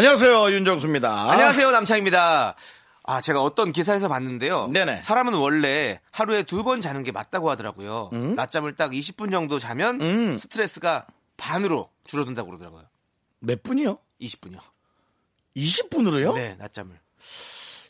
안녕하세요 윤정수입니다. 안녕하세요 남창입니다. 아 제가 어떤 기사에서 봤는데요. 네네. 사람은 원래 하루에 두 번 자는 게 맞다고 하더라고요. 낮잠을 딱 20분 정도 자면 음. 스트레스가 반으로 줄어든다고 그러더라고요. 몇 분이요? 20분이요. 20분으로요? 네 낮잠을.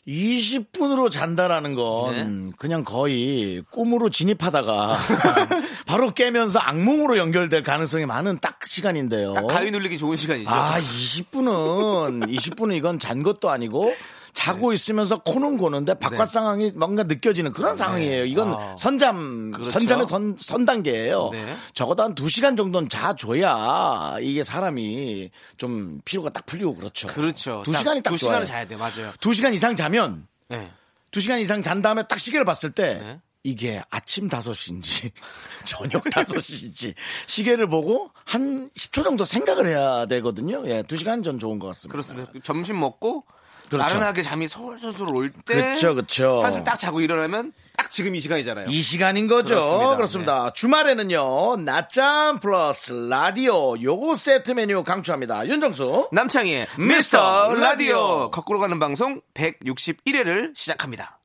20분으로 잔다라는 건 네. 그냥 거의 꿈으로 진입하다가 바로 깨면서 악몽으로 연결될 가능성이 많은 딱 시간인데요. 딱 가위 눌리기 좋은 시간이죠. 아, 20분은 20분은 이건 잔 것도 아니고 자고 있으면서 코는 고는데 바깥 네. 상황이 뭔가 느껴지는 그런 상황이에요. 이건 아. 선잠 그렇죠. 선잠의 선, 선 단계예요. 네. 적어도 한 2시간 정도는 자줘야 이게 사람이 좀 피로가 딱 풀리고 그렇죠. 그렇죠. 두 시간이 딱두 좋아요. 시간은 자야 돼요. 맞아요. 두 시간 이상 자면 네. 두 시간 이상 잔 다음에 딱 시계를 봤을 때 네. 이게 아침 5시인지 저녁 5시인지 시계를 보고 한 10초 정도 생각을 해야 되거든요. 예, 두 시간 전 좋은 것 같습니다. 그렇습니다. 점심 먹고 그렇죠. 나른하게 잠이 솔솔솔 올 때 그렇죠, 그렇죠. 한숨 딱 자고 일어나면 딱 지금 이 시간이잖아요. 이 시간인 거죠. 그렇습니다. 그렇습니다. 주말에는요, 낮잠 플러스 라디오 요거 세트 메뉴 강추합니다. 윤정수. 남창희의 미스터 미스터 라디오. 라디오 거꾸로 가는 방송 161회를 시작합니다.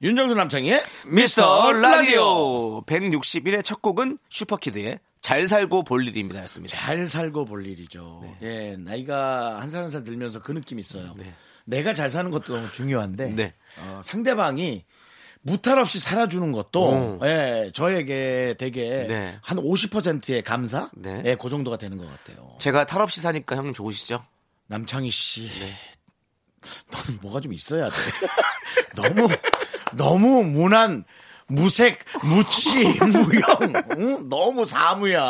윤정수 남창희의 미스터 라디오 161회 첫 곡은 슈퍼키드의 잘 살고 볼 일입니다 였습니다. 잘 살고 볼 일이죠. 예, 나이가 한살 한 살 들면서 그 느낌 있어요. 네. 내가 잘 사는 것도 너무 중요한데 네. 어, 상대방이 무탈 없이 살아주는 것도 음. 예, 저에게 되게 네. 한 50%의 감사, 네. 예, 그 정도가 되는 것 같아요. 제가 탈 없이 사니까 형님 좋으시죠? 남창희 씨, 네. 너는 뭐가 좀 있어야 돼. 너무 너무 무난, 무색, 무취, 무형, 응? 너무 사무야.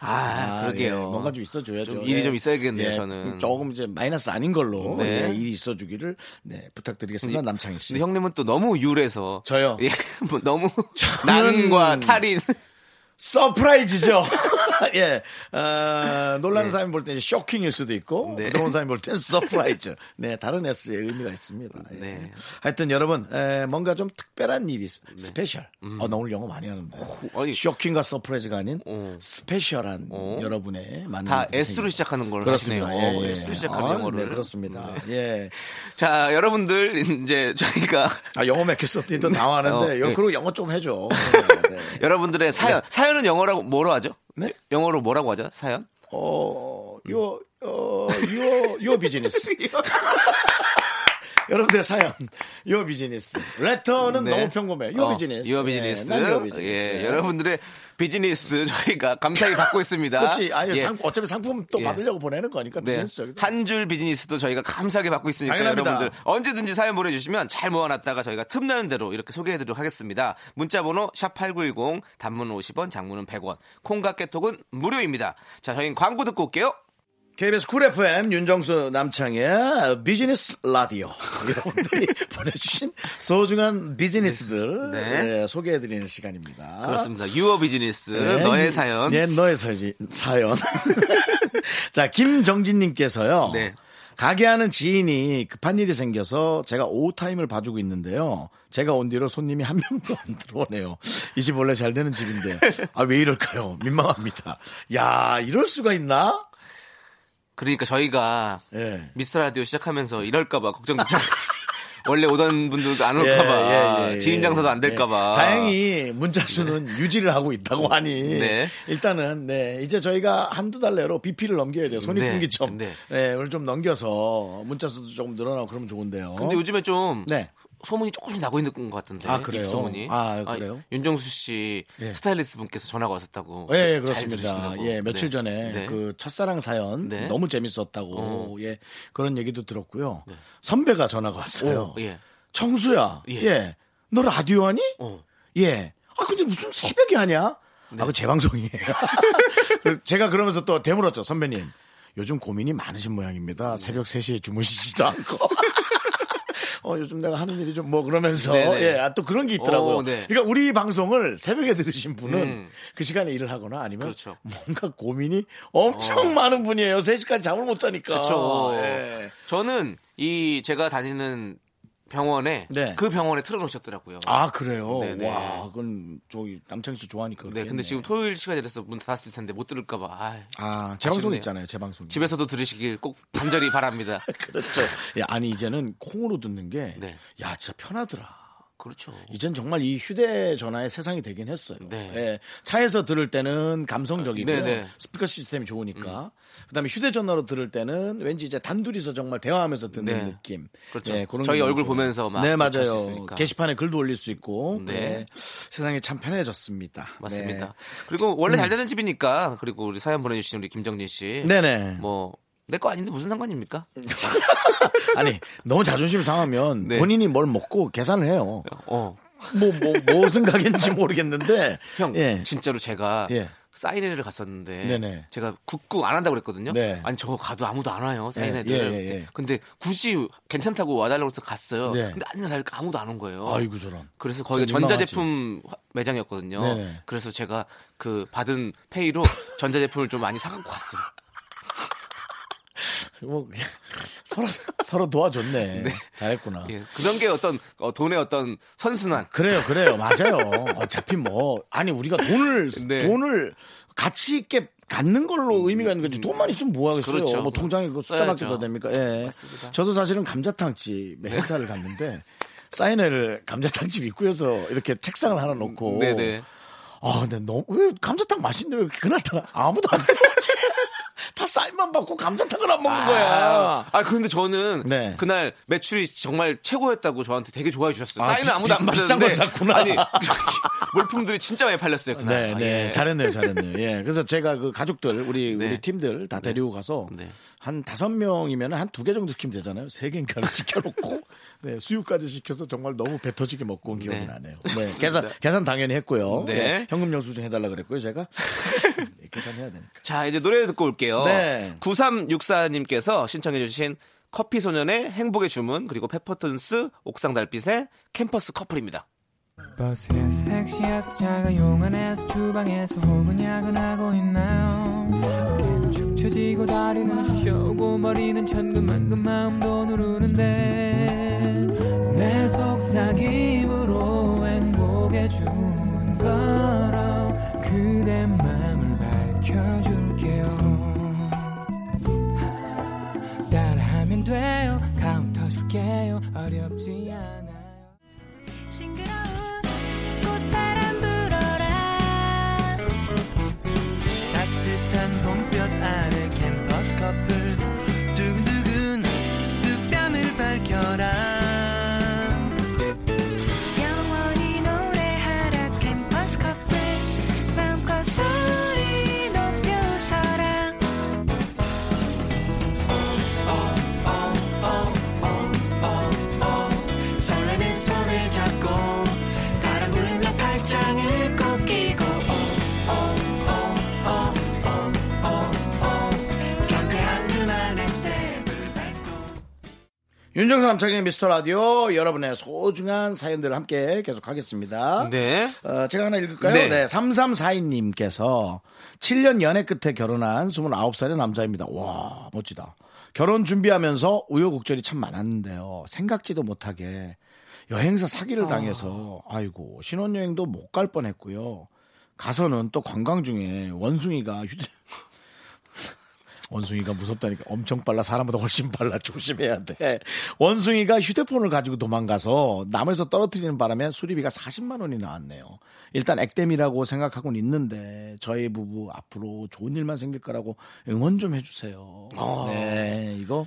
아, 그러게요. 예, 뭔가 좀 있어줘야죠. 좀 일이 좀 있어야겠네요, 저는. 조금 이제 마이너스 아닌 걸로 네. 예, 일이 있어주기를 네, 부탁드리겠습니다, 남창희 씨. 형님은 또 너무 유래서 저요? 예, 뭐 너무 난과 탈인 surprise죠. 예. 어, 놀라는 사람이 볼때 이제 shocking일 수도 있고, 네. 부러운 사람이 볼 때는 surprise. 네, 다른 S의 의미가 있습니다. 예. 네. 하여튼 여러분, 에, 뭔가 좀 특별한 일이, 있- special. 어, 나 오늘 영어 많이 하는데. 아니. shocking과 surprise가 아닌 어. special한 어. 여러분의 많은. 다 S로. 시작하는 걸 그렇습니다. 하시네요. 예, 예. S로 시작하는 아, 영어를. 네, 그렇습니다. 예. 자, 여러분들 이제 저희가 아, 영어 맥혔었더니 또 당황하는데, 어, 요 네. 그리고 영어 좀 해줘. 네, 네. 여러분들의 사연 사연은 영어라고 뭐로 하죠? 네? 영어로 뭐라고 하죠? 사연? 어, your, 어, your, your business. 여러분들 사연, your business. letter는 네. 너무 평범해. your 어, business. your business. 예, none your business. 예, 예. 여러분들의 비즈니스 저희가 감사히 받고 있습니다. 그렇지. 아니, 예. 상, 어차피 상품 또 예. 받으려고 보내는 거니까 네. 비즈니스. 한줄 비즈니스도 저희가 감사하게 받고 있으니까 당연합니다. 여러분들 언제든지 사연 보내주시면 잘 모아놨다가 저희가 틈나는 대로 이렇게 소개해드리도록 하겠습니다. 문자번호 샵 8910 단문 50원 장문은 100원 콩과 깨톡은 무료입니다. 자 저희는 광고 듣고 올게요. KBS 쿨 FM 윤정수 남창희의 비즈니스 라디오 여러분들이 보내주신 소중한 비즈니스들 네. 예, 소개해드리는 시간입니다. 그렇습니다. 유어 비즈니스 네, 너의 사연. 네, 너의 사지, 사연. 자, 김정진님께서요. 네. 가게 하는 지인이 급한 일이 생겨서 제가 오후 타임을 봐주고 있는데요. 제가 온 뒤로 손님이 한 명도 안 들어오네요. 이 집 원래 잘 되는 집인데. 아, 왜 이럴까요? 민망합니다. 야, 이럴 수가 있나? 그러니까 저희가 예. 미스터 라디오 시작하면서 이럴까봐 걱정됐잖아요. 원래 오던 분들도 안 올까봐 지인 장사도 안 될까봐. 예. 다행히 문자 수는 유지를 하고 있다고 하니 네. 일단은 네 이제 저희가 한두 달 내로 BP를 넘겨야 돼요. 손익분기점. 네. 네. 오늘 좀 넘겨서 문자 수도 조금 늘어나고 그러면 좋은데요. 근데 요즘에 좀 네. 소문이 조금씩 나고 있는 것 같은데. 아, 그래요? 소문이. 아, 그래요? 윤정수 씨 예. 스타일리스트 분께서 전화가 왔었다고. 예, 예, 잘 그렇습니다. 예, 며칠 네. 전에 네. 그 첫사랑 사연 네. 너무 재밌었다고 예 그런 얘기도 들었고요. 네. 선배가 전화가 왔어요. 오, 예. 청수야, 예. 예, 너 라디오 하니? 어. 예. 아 근데 무슨 새벽에 하냐? 아, 그 재방송이에요. 제가 그러면서 또 되물었죠, 선배님. 요즘 고민이 많으신 모양입니다. 네. 새벽 3시에 주무시지도 않고. 어, 요즘 내가 하는 일이 좀 뭐 그러면서 네네. 예, 아, 또 그런 게 있더라고요. 오, 네. 그러니까 우리 방송을 새벽에 들으신 분은 음. 그 시간에 일을 하거나 아니면 그렇죠. 뭔가 고민이 엄청 많은 분이에요. 3시까지 잠을 못 자니까. 그렇죠. 예. 저는 이 제가 다니는 병원에 네. 그 병원에 틀어놓으셨더라고요. 아, 그래요? 네네. 와, 그건 저기 남창희 씨 좋아하니까. 네. 근데 지금 토요일 시간이 돼서 문 닫았을 텐데 못 들을까봐. 아, 아, 재방송. 있잖아요. 재방송. 집에서도 들으시길 꼭 간절히 바랍니다. 그렇죠. 야, 아니 이제는 콩으로 듣는 게, 네. 야 진짜 편하더라. 그렇죠. 이젠 정말 이 휴대전화의 세상이 되긴 했어요. 네. 예, 차에서 들을 때는 감성적이고요. 네, 네. 스피커 시스템이 좋으니까. 그다음에 휴대전화로 들을 때는 왠지 이제 단둘이서 정말 대화하면서 듣는 네. 느낌. 그렇죠. 예, 그런 저희 게 얼굴 좀- 보면서 막 네 맞아요. 게시판에 글도 올릴 수 있고. 네. 네. 세상이 참 편해졌습니다. 맞습니다. 네. 그리고 원래 잘 되는 집이니까 그리고 우리 사연 보내주신 우리 김정진 씨. 네네. 뭐 내 거 아닌데 무슨 상관입니까? 아니 너무 자존심 상하면 네. 본인이 뭘 먹고 계산을 해요. 어, 뭐, 뭐, 무슨 가게인지 모르겠는데. 형 예. 진짜로 제가 예. 사인회를 갔었는데 네네. 제가 국구 안 한다고 그랬거든요. 네. 아니 저거 가도 아무도 안 와요 사인회를. 예, 예, 예. 근데 굳이 괜찮다고 와달라고 해서 갔어요. 네. 근데 앉아서 하니까 아무도 안 온 거예요. 아이고, 저런. 그래서 거기가. 전자제품 화- 매장이었거든요. 네네. 그래서 제가 그 받은 페이로 전자제품을 좀 많이 사갖고 갔어요. 뭐, 그냥 서로, 서로 도와줬네. 잘했구나. 예. 그런 게 어떤 어, 돈의 어떤 선순환. 그래요, 그래요. 맞아요. 어차피 뭐, 아니, 우리가 돈을, 네. 돈을 가치 있게 갖는 걸로 의미가 있는 거지. 돈만 있으면 뭐 하겠어요. 그렇죠. 뭐 통장에 그 써야죠. 더 됩니까? 예. 맞습니다. 저도 사실은 감자탕 집에 행사를 갔는데, 사인회를 감자탕 집 입구에서 이렇게 책상을 하나 놓고. 네네. 아, 근데 너무, 왜 감자탕 맛있는데 왜 그날따라 아무도 안 들어오지? 다 사인만 받고 감자탕을 안 먹는 거야. 아, 근데 저는 네. 그날 매출이 정말 최고였다고 저한테 되게 좋아해 주셨어요. 아, 사인은 비- 아무도 안 비- 비싼 받았는데. 걸 샀구나. 아니, 물품들이 진짜 많이 팔렸어요, 그날. 네, 아, 네. 예. 잘했네요, 잘했네요. 예. 그래서 제가 그 가족들, 우리, 네. 우리 팀들 다 데리고 가서 네. 한 다섯 명이면 한 두 개 정도 시키면 되잖아요. 세 개인가를 시켜놓고 네, 수육까지 시켜서 정말 너무 배 터지게 먹고 온 기억이 네. 나네요. 네. 계산, 계산 당연히 했고요. 네. 네, 현금 영수증 해달라 그랬고요, 제가. 네, 계산해야 되니까. 자, 이제 노래 듣고 올게요. 네. 9364님께서 신청해주신 커피 소년의 행복의 주문, 그리고 페퍼톤스 옥상 달빛의 캠퍼스 커플입니다. 버스에서 택시에서 자가용 안에서 주방에서 혹은 야근하고 있나요? 어깨는 축 처지고 다리는 쑤셔오고 머리는 천근만근 마음도 누르는데 내 속삭임으로 행복의 주문 걸어 그대 맘을 밝혀줄게요. 따라하면 돼요. 카운터 줄게요. 어렵지 않아요. 싱그러운 윤정수 남창의 미스터 라디오 여러분의 소중한 사연들을 함께 계속하겠습니다. 네. 어, 제가 하나 읽을까요? 네. 네. 3342님께서 7년 연애 끝에 결혼한 29살의 남자입니다. 와, 멋지다. 결혼 준비하면서 우여곡절이 참 많았는데요. 생각지도 못하게 여행사 사기를 당해서 아이고 신혼여행도 못 갈 뻔했고요. 가서는 또 관광 중에 원숭이가 휴대 원숭이가 무섭다니까 엄청 빨라 사람보다 훨씬 빨라 조심해야 돼. 원숭이가 휴대폰을 가지고 도망가서 나무에서 떨어뜨리는 바람에 수리비가 40만 원이 나왔네요. 일단 액땜이라고 생각하고는 있는데 저희 부부 앞으로 좋은 일만 생길 거라고 응원 좀 해주세요. 네 이거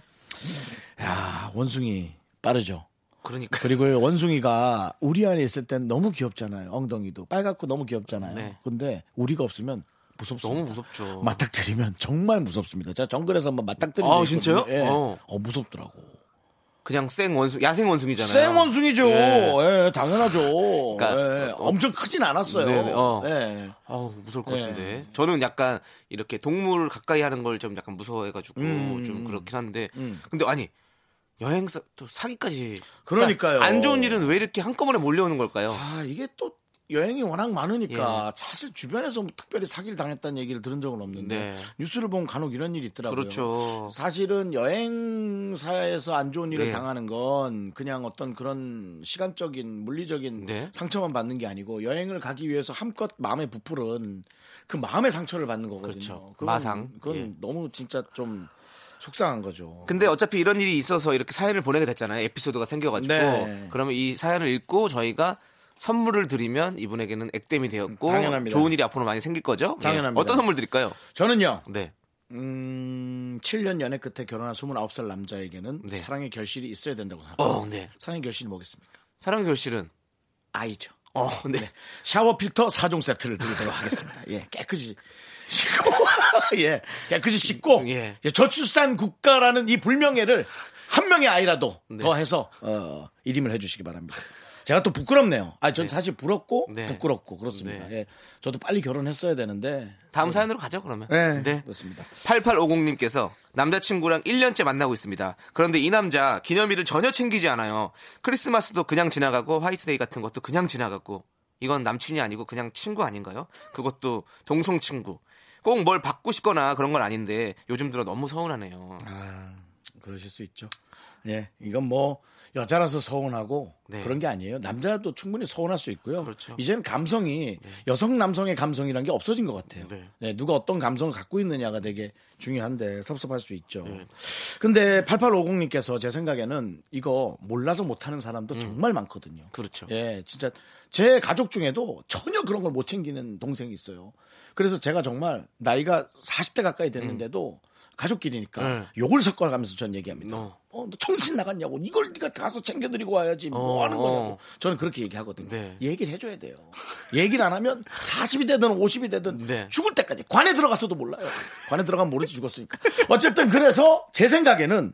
야 원숭이 빠르죠. 그러니까. 그리고 원숭이가 우리 안에 있을 땐 너무 귀엽잖아요. 엉덩이도 빨갛고 너무 귀엽잖아요. 네. 근데 우리가 없으면 무섭습니다. 너무 무섭죠. 맞닥뜨리면 정말 무섭습니다. 제가 정글에서 한번 맞닥뜨린 아, 진짜요? 예. 어. 어. 무섭더라고. 그냥 생 원숭이, 야생 원숭이잖아요. 생 원숭이죠. 예. 예, 당연하죠. 그러니까, 예, 어, 엄청 크진 않았어요. 네네, 어. 예. 아우 무서울 것 네. 같은데 저는 약간 이렇게 동물 가까이 하는 걸 좀 약간 무서워해가지고 음, 좀 음. 그렇긴 한데 음. 근데 아니 여행사 또 사기까지 그러니까요. 그러니까 안 좋은 일은 왜 이렇게 한꺼번에 몰려오는 걸까요? 아, 이게 또 여행이 워낙 많으니까 예. 사실 주변에서 뭐 특별히 사기를 당했다는 얘기를 들은 적은 없는데 네. 뉴스를 보면 간혹 이런 일이 있더라고요. 그렇죠. 사실은 여행사에서 안 좋은 일을 네. 당하는 건 그냥 어떤 그런 시간적인 물리적인 네. 상처만 받는 게 아니고 여행을 가기 위해서 함껏 마음에 부풀은 그 마음의 상처를 받는 거거든요. 그렇죠. 그건- 마상. 그건 예. 너무 진짜 좀 속상한 거죠. 근데 어차피 이런 일이 있어서 이렇게 사연을 보내게 됐잖아요. 에피소드가 생겨가지고 네. 그러면 이 사연을 읽고 저희가 선물을 드리면 이분에게는 액땜이 되었고 당연합니다. 좋은 일이 앞으로 많이 생길 거죠? 예. 당연합니다. 어떤 선물 드릴까요? 저는요. 네. 음, 7년 연애 끝에 결혼한 29살 남자에게는 네. 사랑의 결실이 있어야 된다고 생각합니다. 어, 네. 사랑의 결실이 뭐겠습니까? 사랑의 결실은 아이죠. 어, 네. 샤워 필터 4종 세트를 드리도록 하겠습니다. 예, 깨끗이 씻고, 예, 깨끗이 씻고, 예. 예, 저출산 국가라는 이 불명예를 한 명의 아이라도 네. 더 해서, 어, 이임을 해주시기 바랍니다. 제가 또 부끄럽네요. 아, 전 사실 부럽고, 네. 부끄럽고, 그렇습니다. 네. 예, 저도 빨리 결혼했어야 되는데, 다음 사연으로 가죠, 그러면. 네, 그렇습니다. 8850님께서 남자친구랑 1년째 만나고 있습니다. 그런데 이 남자 기념일을 전혀 챙기지 않아요. 크리스마스도 그냥 지나가고 화이트데이 같은 것도 그냥 지나가고 이건 남친이 아니고 그냥 친구 아닌가요? 그것도 동성 친구. 꼭 뭘 받고 싶거나 그런 건 아닌데 요즘 들어 너무 서운하네요. 아, 그러실 수 있죠. 예, 이건 뭐 여자라서 서운하고 네. 그런 게 아니에요. 남자도 충분히 서운할 수 있고요. 그렇죠. 이제는 감성이 여성 남성의 감성이라는 게 없어진 것 같아요. 네. 네, 누가 어떤 감성을 갖고 있느냐가 되게 중요한데 섭섭할 수 있죠. 네. 근데 8850님께서 제 생각에는 이거 몰라서 못하는 사람도 정말 많거든요. 그렇죠. 예, 진짜 제 가족 중에도 전혀 그런 걸 못 챙기는 동생이 있어요. 그래서 제가 정말 나이가 40대 가까이 됐는데도 가족끼리니까 네. 욕을 섞어가면서 전 얘기합니다. 어. 어, 너 정신 나갔냐고. 이걸 네가 가서 챙겨드리고 와야지. 뭐 어, 하는 거냐고. 어. 저는 그렇게 얘기하거든요. 네. 얘기를 해줘야 돼요. 얘기를 안 하면 40이 되든 50이 되든 네. 죽을 때까지 관에 들어갔어도 몰라요. 관에 들어가면 모르지 죽었으니까. 어쨌든 그래서 제 생각에는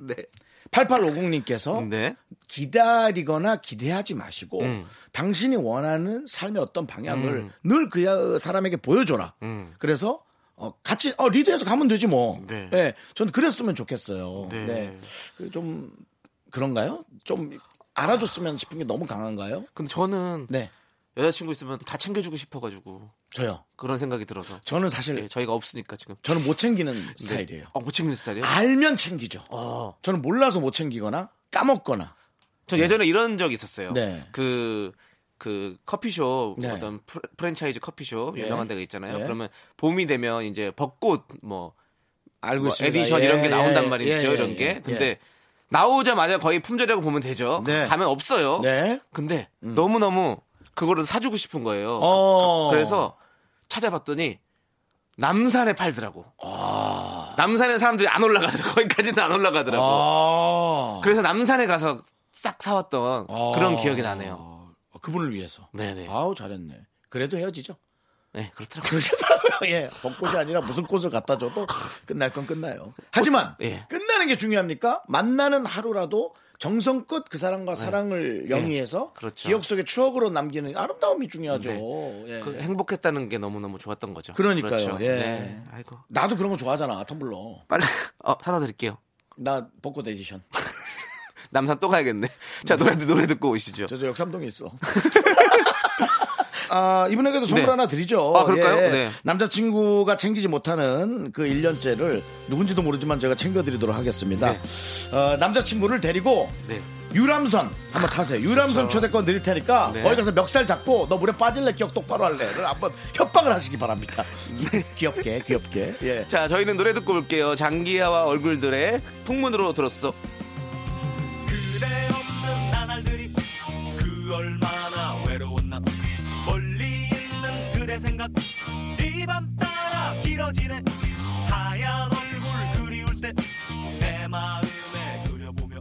8850님께서 네. 기다리거나 기대하지 마시고 음. 당신이 원하는 삶의 어떤 방향을 늘그 사람에게 보여줘라. 음. 그래서 어, 같이 어, 리드해서 가면 되지 뭐. 네. 네. 전 그랬으면 좋겠어요. 네. 네. 그좀 그런가요? 좀 알아줬으면 싶은 게 너무 강한가요? 근데 저는 네. 여자친구 있으면 다 챙겨주고 싶어가지고 저요. 그런 생각이 들어서 저는 사실 예, 저희가 없으니까 지금 저는 못 챙기는 스타일이에요. 어, 못 챙기는 스타일이에요? 알면 챙기죠. 어. 저는 몰라서 못 챙기거나 까먹거나. 저 예전에 이런 적이 있었어요. 네. 그, 그 커피숍, 네. 어떤 프랜차이즈 커피숍 네. 유명한 데가 있잖아요. 네. 그러면 봄이 되면 이제 벚꽃 뭐, 알고 뭐 있습니다. 에디션 예, 이런 게 나온단 예, 말이죠. 예, 이런 예, 게. 예. 근데 나오자마자 거의 품절이라고 보면 되죠. 네. 가면 없어요. 네. 근데 너무너무 그거를 사주고 싶은 거예요. 어. 그래서 찾아봤더니 남산에 팔더라고. 아. 남산에 사람들이 안 올라가더라고. 거기까지는 안 올라가더라고. 아. 그래서 남산에 가서 싹 사왔던 그런 기억이 나네요. 아, 그분을 위해서. 네네. 아우 잘했네. 그래도 헤어지죠. 네, 그렇더라고요. 예. 벚꽃이 아니라 무슨 꽃을 갖다 줘도 끝날 건 끝나요. 하지만 예. 끝나는 게 중요합니까? 만나는 하루라도 정성껏 그 사람과 사랑을 영위해서 그렇죠. 기억 속에 추억으로 남기는 아름다움이 중요하죠. 네. 예. 그 행복했다는 게 너무너무 좋았던 거죠. 그러니까요. 그렇죠. 예. 네. 아이고. 나도 그런 거 좋아하잖아. 텀블러. 빨리 어, 사다 드릴게요. 나 벚꽃 에디션. 남산 또 가야겠네. 자, 노래, 노래 듣고 오시죠. 저저 역삼동에 있어. 아, 이분에게도 선물 네. 하나 드리죠. 아, 그럴까요? 예. 네. 남자친구가 챙기지 못하는 그 1년째를 누군지도 모르지만 제가 챙겨드리도록 하겠습니다. 네. 어, 남자친구를 데리고 네. 유람선 한번 타세요. 유람선 초대권 드릴 테니까 네. 거기 가서 멱살 잡고 너 물에 빠질래 기억 똑바로 할래를 한번 협박을 하시기 바랍니다. 귀엽게 귀엽게. 예. 자, 저희는 노래 듣고 올게요. 장기하와 얼굴들의 풍문으로 들었어. 생각 이밤 따라 길어지네 하얀 얼굴 그리울 때 내 마음에 그려보며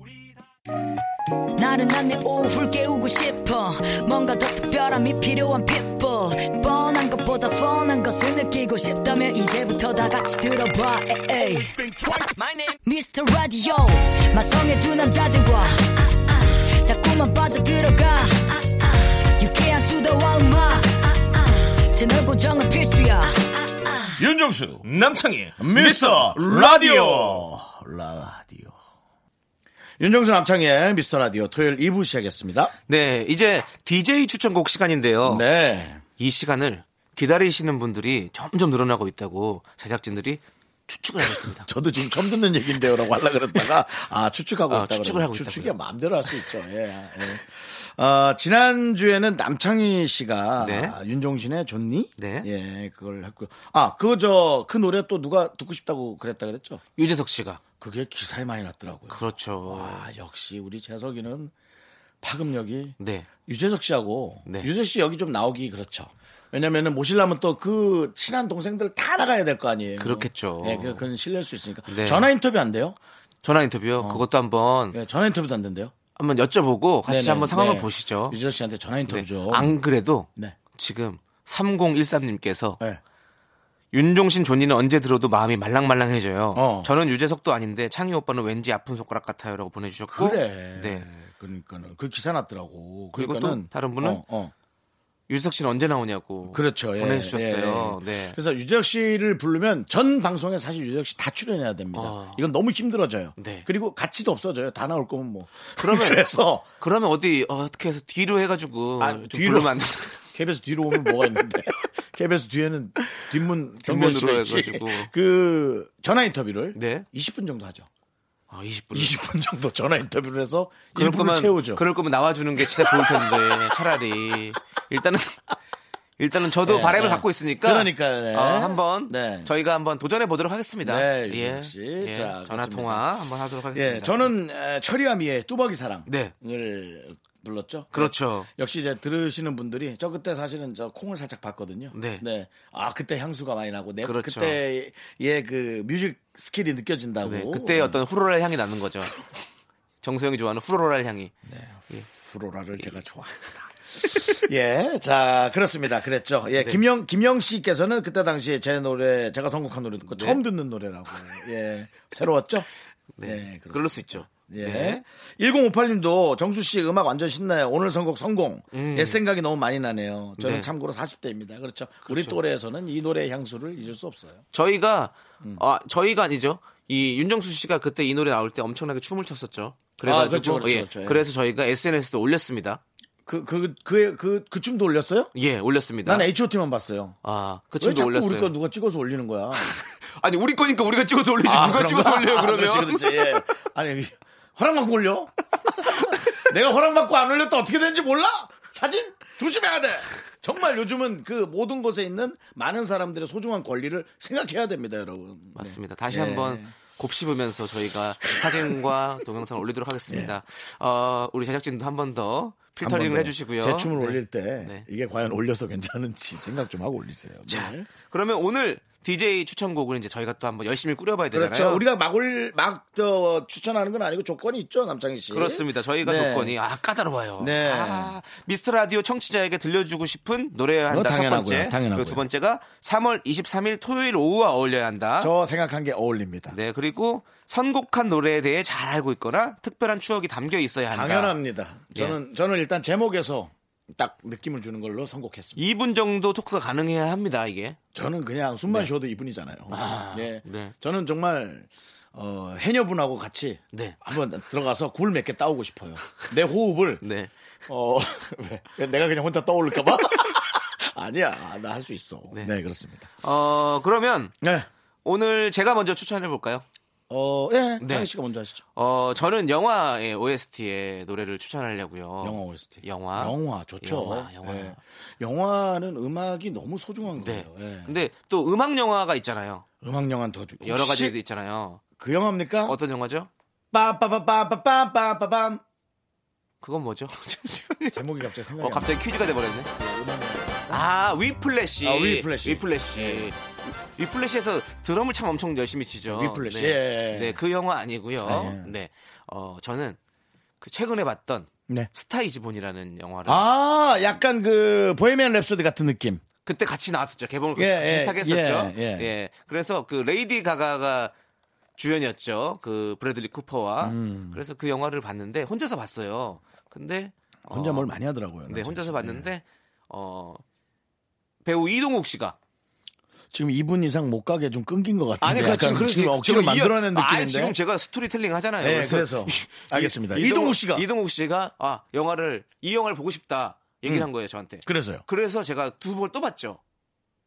우리 다 나른한 내 오후를 깨우고 싶어. 뭔가 더 특별함이 필요한 people. 뻔한 것보다 뻔한 것을 느끼고 싶다면 이제부터 다 같이 들어봐. 에이. Mr. Radio 마성의 두 남자들과 자꾸만 빠져들어가. 유쾌한 수다와 음악 채널 고정은 필수야 윤정수 남창희. 미스터 라디오 라디오 윤정수 남창의 미스터 라디오 토요일 2부 시작했습니다. 네, 이제 DJ 추천곡 시간인데요. 네. 이 시간을 기다리시는 분들이 점점 늘어나고 있다고 제작진들이 추측을 하고 있습니다. 저도 지금 처음 듣는 얘기인데요라고 하려고 그랬다가 아 추측하고 아, 있다 추측을 하고 있다고요. 추측이 마음대로 할 수 있죠. 예. 예. 어, 지난주에는 남창희 씨가 네. 아, 윤종신의 좋니? 네. 예, 그걸 했고요. 아, 그거 저 그 노래 또 누가 듣고 싶다고 그랬다 그랬죠? 유재석 씨가. 그게 기사에 많이 났더라고요. 그렇죠. 와, 역시 우리 재석이는 파급력이 네. 유재석 씨하고 네. 유재석 씨 여기 좀 나오기 그렇죠. 왜냐면은 모시려면 또 그 친한 동생들 다 나가야 될 거 아니에요. 그렇겠죠. 예, 그- 그건 실례할 수 있으니까. 네. 전화 인터뷰 안 돼요? 전화 인터뷰요. 그것도 한번 예, 전화 인터뷰도 안 된대요. 한번 여쭤보고 같이 네네, 한번 상황을 네. 보시죠. 유재석 씨한테 전화 인터뷰 네. 좀. 안 그래도 네. 지금 3013님께서 네. 윤종신 존니는 언제 들어도 마음이 말랑말랑해져요. 어. 저는 유재석도 아닌데 창희 오빠는 왠지 아픈 손가락 같아요라고 보내주셨고 그래. 네. 그러니까는 그 기사 났더라고. 그리고 또 다른 분은 어, 어. 유재석 씨는 언제 나오냐고 그렇죠. 예, 보내주셨어요. 예, 예. 네. 그래서 유재석 씨를 부르면 전 방송에 사실 유재석 씨다 출연해야 됩니다. 어. 이건 너무 힘들어져요. 네. 그리고 가치도 없어져요. 다 나올 거면 뭐. 그러면- 그래서 그러면 어디 어, 떻게 해서 뒤로 해가지고 아, 좀 뒤로. 돼. KBS 뒤로 오면 뭐가 있는데. KBS 뒤에는 뒷문 있지. 해가지고. 그 전화 인터뷰를 네. 20분 정도 하죠. 아, 20분. 20분 정도 전화 인터뷰를 해서 그럴 1분을 거면 채우죠. 그럴 거면 나와주는 게 진짜 좋을 텐데 차라리 일단은 일단은 저도 네, 바람을 네. 갖고 있으니까 그러니까요, 네. 어, 한번 네. 저희가 한번 도전해 보도록 하겠습니다. 네, 예. 예. 자, 전화. 통화 한번 하도록 하겠습니다. 예, 저는 에, 철이와 미의 뚜벅이 사랑을 네. 불렀죠. 그렇죠. 네. 역시 이제 들으시는 분들이 저 그때 사실은 저 콩을 살짝 봤거든요. 네. 아 그때 향수가 많이 나고 내 그렇죠. 그때의 그 music skill이 느껴진다고. 네, 그때 어떤 floral 향이 나는 거죠. 정소영이 좋아하는 floral 향이. floral을 제가 좋아합니다. 예, 자 그렇습니다. 그랬죠. 예, 김영 김영 씨께서는 그때 당시에 제 노래 제가 선곡한 노래 듣고 네. 처음 듣는 노래라고. 예, 새로웠죠. 네, 그렇습니다. 그럴 수 있죠. 예. 네. 1058님도 정수 씨 음악 완전 신나요. 오늘 선곡 성공. 옛 생각이 너무 많이 나네요. 저는 네. 참고로 40대입니다. 그렇죠. 우리 또래에서는 이 노래의 향수를 잊을 수 없어요. 저희가 음. 아 저희가 아니죠. 이 윤정수 씨가 그때 이 노래 나올 때 엄청나게 춤을 췄었죠. 그래가지고 아, 그렇죠, 그렇죠, 예. 그렇죠, 예. 그래서 저희가 SNS에 올렸습니다. 그, 그, 그, 그, 그 춤도 올렸어요? 예, 올렸습니다. 난 H.O.T.만 봤어요. 아, 그왜 춤도 올렸어요. 우리 거 누가 찍어서 올리는 거야? 아니 우리 거니까 우리가 찍어서 올리지 누가 그런 찍어서? 올려요 아, 그러면 그렇지, 그렇지. 예. 아니, 허락 받고 올려? 내가 허락 받고 안 올렸다 어떻게 되는지 몰라? 사진? 조심해야 돼! 정말 요즘은 그 모든 곳에 있는 많은 사람들의 소중한 권리를 생각해야 됩니다, 여러분. 맞습니다. 다시 네. 한번 곱씹으면서 저희가 사진과 동영상을 올리도록 하겠습니다. 어, 우리 제작진도 한 번 더 필터링을 해주시고요. 제 춤을 네. 올릴 때 네. 이게 과연 올려서 괜찮은지 생각 좀 하고 올리세요. 자, 네. 그러면 오늘 DJ 추천곡을 이제 저희가 또 한번 열심히 꾸려봐야 되잖아요. 그렇죠. 우리가 막올 막 저, 추천하는 건 아니고 조건이 있죠, 남창희 씨. 그렇습니다. 저희가 네. 조건이 아 까다로워요. 네. 아, 미스터 라디오 청취자에게 들려주고 싶은 노래야 한다. 첫. 번째. 당연하고요. 두 번째가 3월 23일 토요일 오후와 어울려야 한다. 저 생각한 게 어울립니다. 네 그리고 선곡한 노래에 대해 잘 알고 있거나 특별한 추억이 담겨 있어야 한다. 당연합니다. 예. 저는 저는 일단 제목에서 딱 느낌을 주는 걸로 선곡했습니다. 2분 정도 토크가 가능해야 합니다. 이게. 저는 그냥 숨만 쉬어도 이분이잖아요. 아, 예. 네. 저는 정말 어, 해녀분하고 같이 네. 한번 들어가서 굴 몇 개 따오고 싶어요. 내 호흡을 네. 어? 왜 내가 그냥 혼자 떠올릴까 봐? 아니야, 나 할 수 있어. 네. 네. 그렇습니다. 어, 그러면 네. 오늘 제가 먼저 추천해 볼까요? 어, 예, 네. 장희 씨가 먼저 하시죠. 어, 저는 영화의 OST의 노래를 추천하려고요. 영화 OST. 영화. 영화 좋죠. 영화, 영화. 예. 영화는 음악이 너무 소중한 네. 거예요. 예. 근데 또 음악 영화가 있잖아요. 음악 영화는 더 주. 여러 가지 있잖아요. 그 영화입니까? 어떤 영화죠? 빰빰빰빰빰빰빰빰. 그건 뭐죠? 제목이 갑자기 생각이 어, 갑자기 퀴즈가 돼버렸네. 안 나. 아, 위플래시. 아, 위플래시. 위플래시. 예. 위플래시에서 드럼을 참 엄청 열심히 치죠. 위플래시, 네. 예. 네, 그 영화 아니고요. 아, 예. 네. 어, 저는 그 최근에 봤던 네. 스타이즈본이라는 영화를 아, 약간 그 보헤미안 랩소디 같은 느낌. 그때 같이 나왔었죠. 개봉을 예, 그- 예, 비슷하게 했었죠. 예, 예, 예. 그래서 그 레이디 가가가 주연이었죠. 그 브래들리 쿠퍼와. 음. 그래서 그 영화를 봤는데 혼자서 봤어요. 근데 혼자 어, 뭘 많이 하더라고요. 네, 나 혼자서. 봤는데 어 배우 이동욱 씨가 지금 2분 이상 못 가게 좀 끊긴 것 같은데. 아니 그렇죠. 약간 지금 억지로 만들어낸 이어- 느낌인데. 아, 지금 제가 스토리텔링 하잖아요. 네, 그래서. 알겠습니다. 이동욱 씨가. 이동욱 씨가 아 영화를 이 영화를 보고 싶다 얘기를 음. 한 거예요 저한테. 그래서요. 그래서 제가 두 번을 또 봤죠.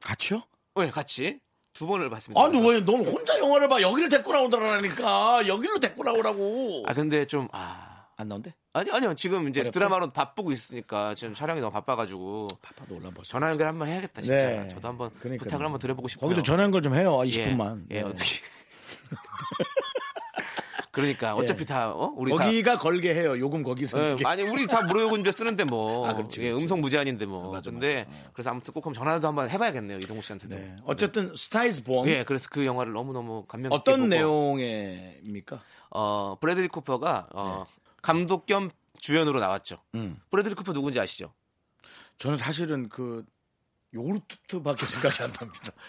같이요? 네, 같이 두 번을 봤습니다. 아니 왜 넌 혼자 영화를 봐 여기를 데리고 나오더라니까 여기로 데리고 나오라고 아 근데 좀 아. 안 나온대? 아니 아니요 지금 이제 어렵대? 드라마로 바쁘고 있으니까 지금 촬영이 너무 바빠가지고 파파도 올라보자 전화 연결 한번 해야겠다 진짜 네. 저도 한번 그러니까요. 부탁을 한번 드려보고 싶어요. 거기도 전화 연결 좀 해요 예, 20분만 예, 어떻게 그러니까 어차피 다 어? 우리 다 거기가 걸게 해요 요금 거기서 예. 아니 우리 다 무료 요금제 쓰는데 뭐 아, 그렇지, 예, 그렇지. 음성 무제한인데 뭐 맞아, 근데 그래서 아무튼 꼭 한번 전화도 한번 해봐야겠네요 이동욱 씨한테도 네. 어쨌든 스타이즈 본 예 그래서 그 영화를 너무 너무 감명 깊게 어떤 보고, 내용입니까? 어 브래들리 쿠퍼가 어, 감독 겸 주연으로 나왔죠 음. 브래들리 쿠퍼 누군지 아시죠 저는 사실은 그 요구르트밖에 생각이 안 납니다.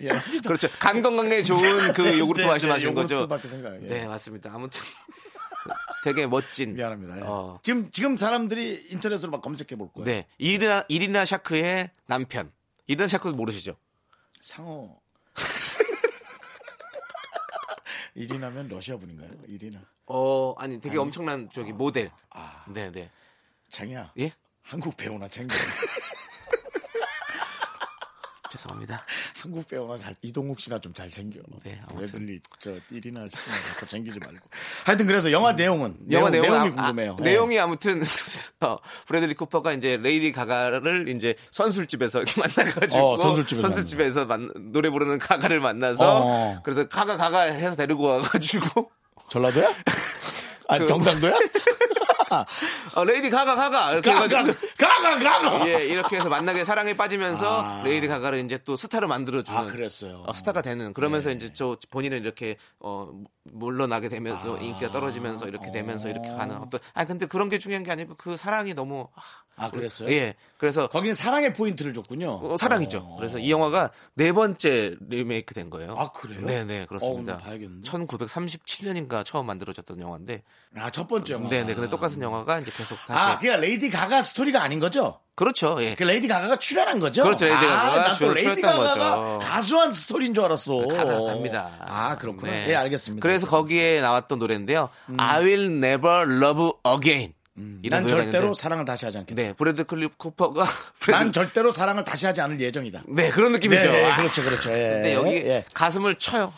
예. 그렇죠 간 건강에 좋은 그 요구르트 네, 말씀하시는 네, 거죠. 예. 네 맞습니다 아무튼 되게 멋진 미안합니다. 예. 어. 지금 지금 사람들이 인터넷으로 막 검색해 볼 거예요. 네 이리나 이리나 샤크의 남편 이리나 샤크 모르시죠 상어. 이리나면 러시아 분인가요? 이리나. 어 아니 되게 엄청난 저기 모델 아, 네 네 장이야. 예 한국 배우나 챙겨. 죄송합니다 한국 배우나 잘 이동욱 씨나 좀 잘 챙겨. 네, 아무튼. 애들이 저 일이나 자꾸 챙기지 말고. 하여튼 그래서 영화 내용은 영화 내용, 내용은 내용이 아- 궁금해요. 아, 예. 내용이 아무튼 어, 브래들리 쿠퍼가 이제 레이디 가가를 이제 선술집에서 이렇게 만나가지고 어, 선술집에서 만- 노래 부르는 가가를 만나서 어. 그래서 가가 가가 해서 데리고 와가지고 전라도야? 아 그- 경상도야? 어, 레이디 가가 가가 이렇게 가가 가가 가가. 예 이렇게 해서 만나게 사랑에 빠지면서 아. 레이디 가가를 이제 또 스타로 만들어주는 아 그랬어요. 어, 스타가 되는 그러면서 이제 저 본인은 이렇게 어 물러나게 되면서 인기가 떨어지면서 이렇게 되면서 이렇게 가는 어떤 아 근데 그런 게 중요한 게 아니고 그 사랑이 너무 아 그랬어요? 예 그래서 거기는 사랑의 포인트를 줬군요. 어, 사랑이죠. 어. 그래서 이 영화가 네 번째 리메이크 된 거예요. 아, 그래요? 네네 그렇습니다. 어, 봐야겠는데? 1937년인가 처음 만들어졌던 영화인데, 아 첫 번째 영화. 네네 근데 똑같은 영화가 이제 계속 다시 아, 그게 레이디 가가 스토리가 아닌 거죠? 그렇죠. 예. 그 레이디 가가가 출연한 거죠? 그렇죠, 레이디 가가가 아, 난 또 레이디 가가가. 가수한 스토리인 줄 알았어. 가가 갑니다. 아, 그렇구나. 네. 예, 알겠습니다. 그래서 거기에 나왔던 노래인데요. I will never love again. 이런 난 절대로 있는데, 사랑을 다시 하지 않겠다. 네 브래드 클립 쿠퍼가 브래드- 난 절대로 사랑을 다시 하지 않을 예정이다. 네 그런 느낌이죠. 네, 아, 그렇죠, 그렇죠. 예, 근데 여기 예. 가슴을 쳐요.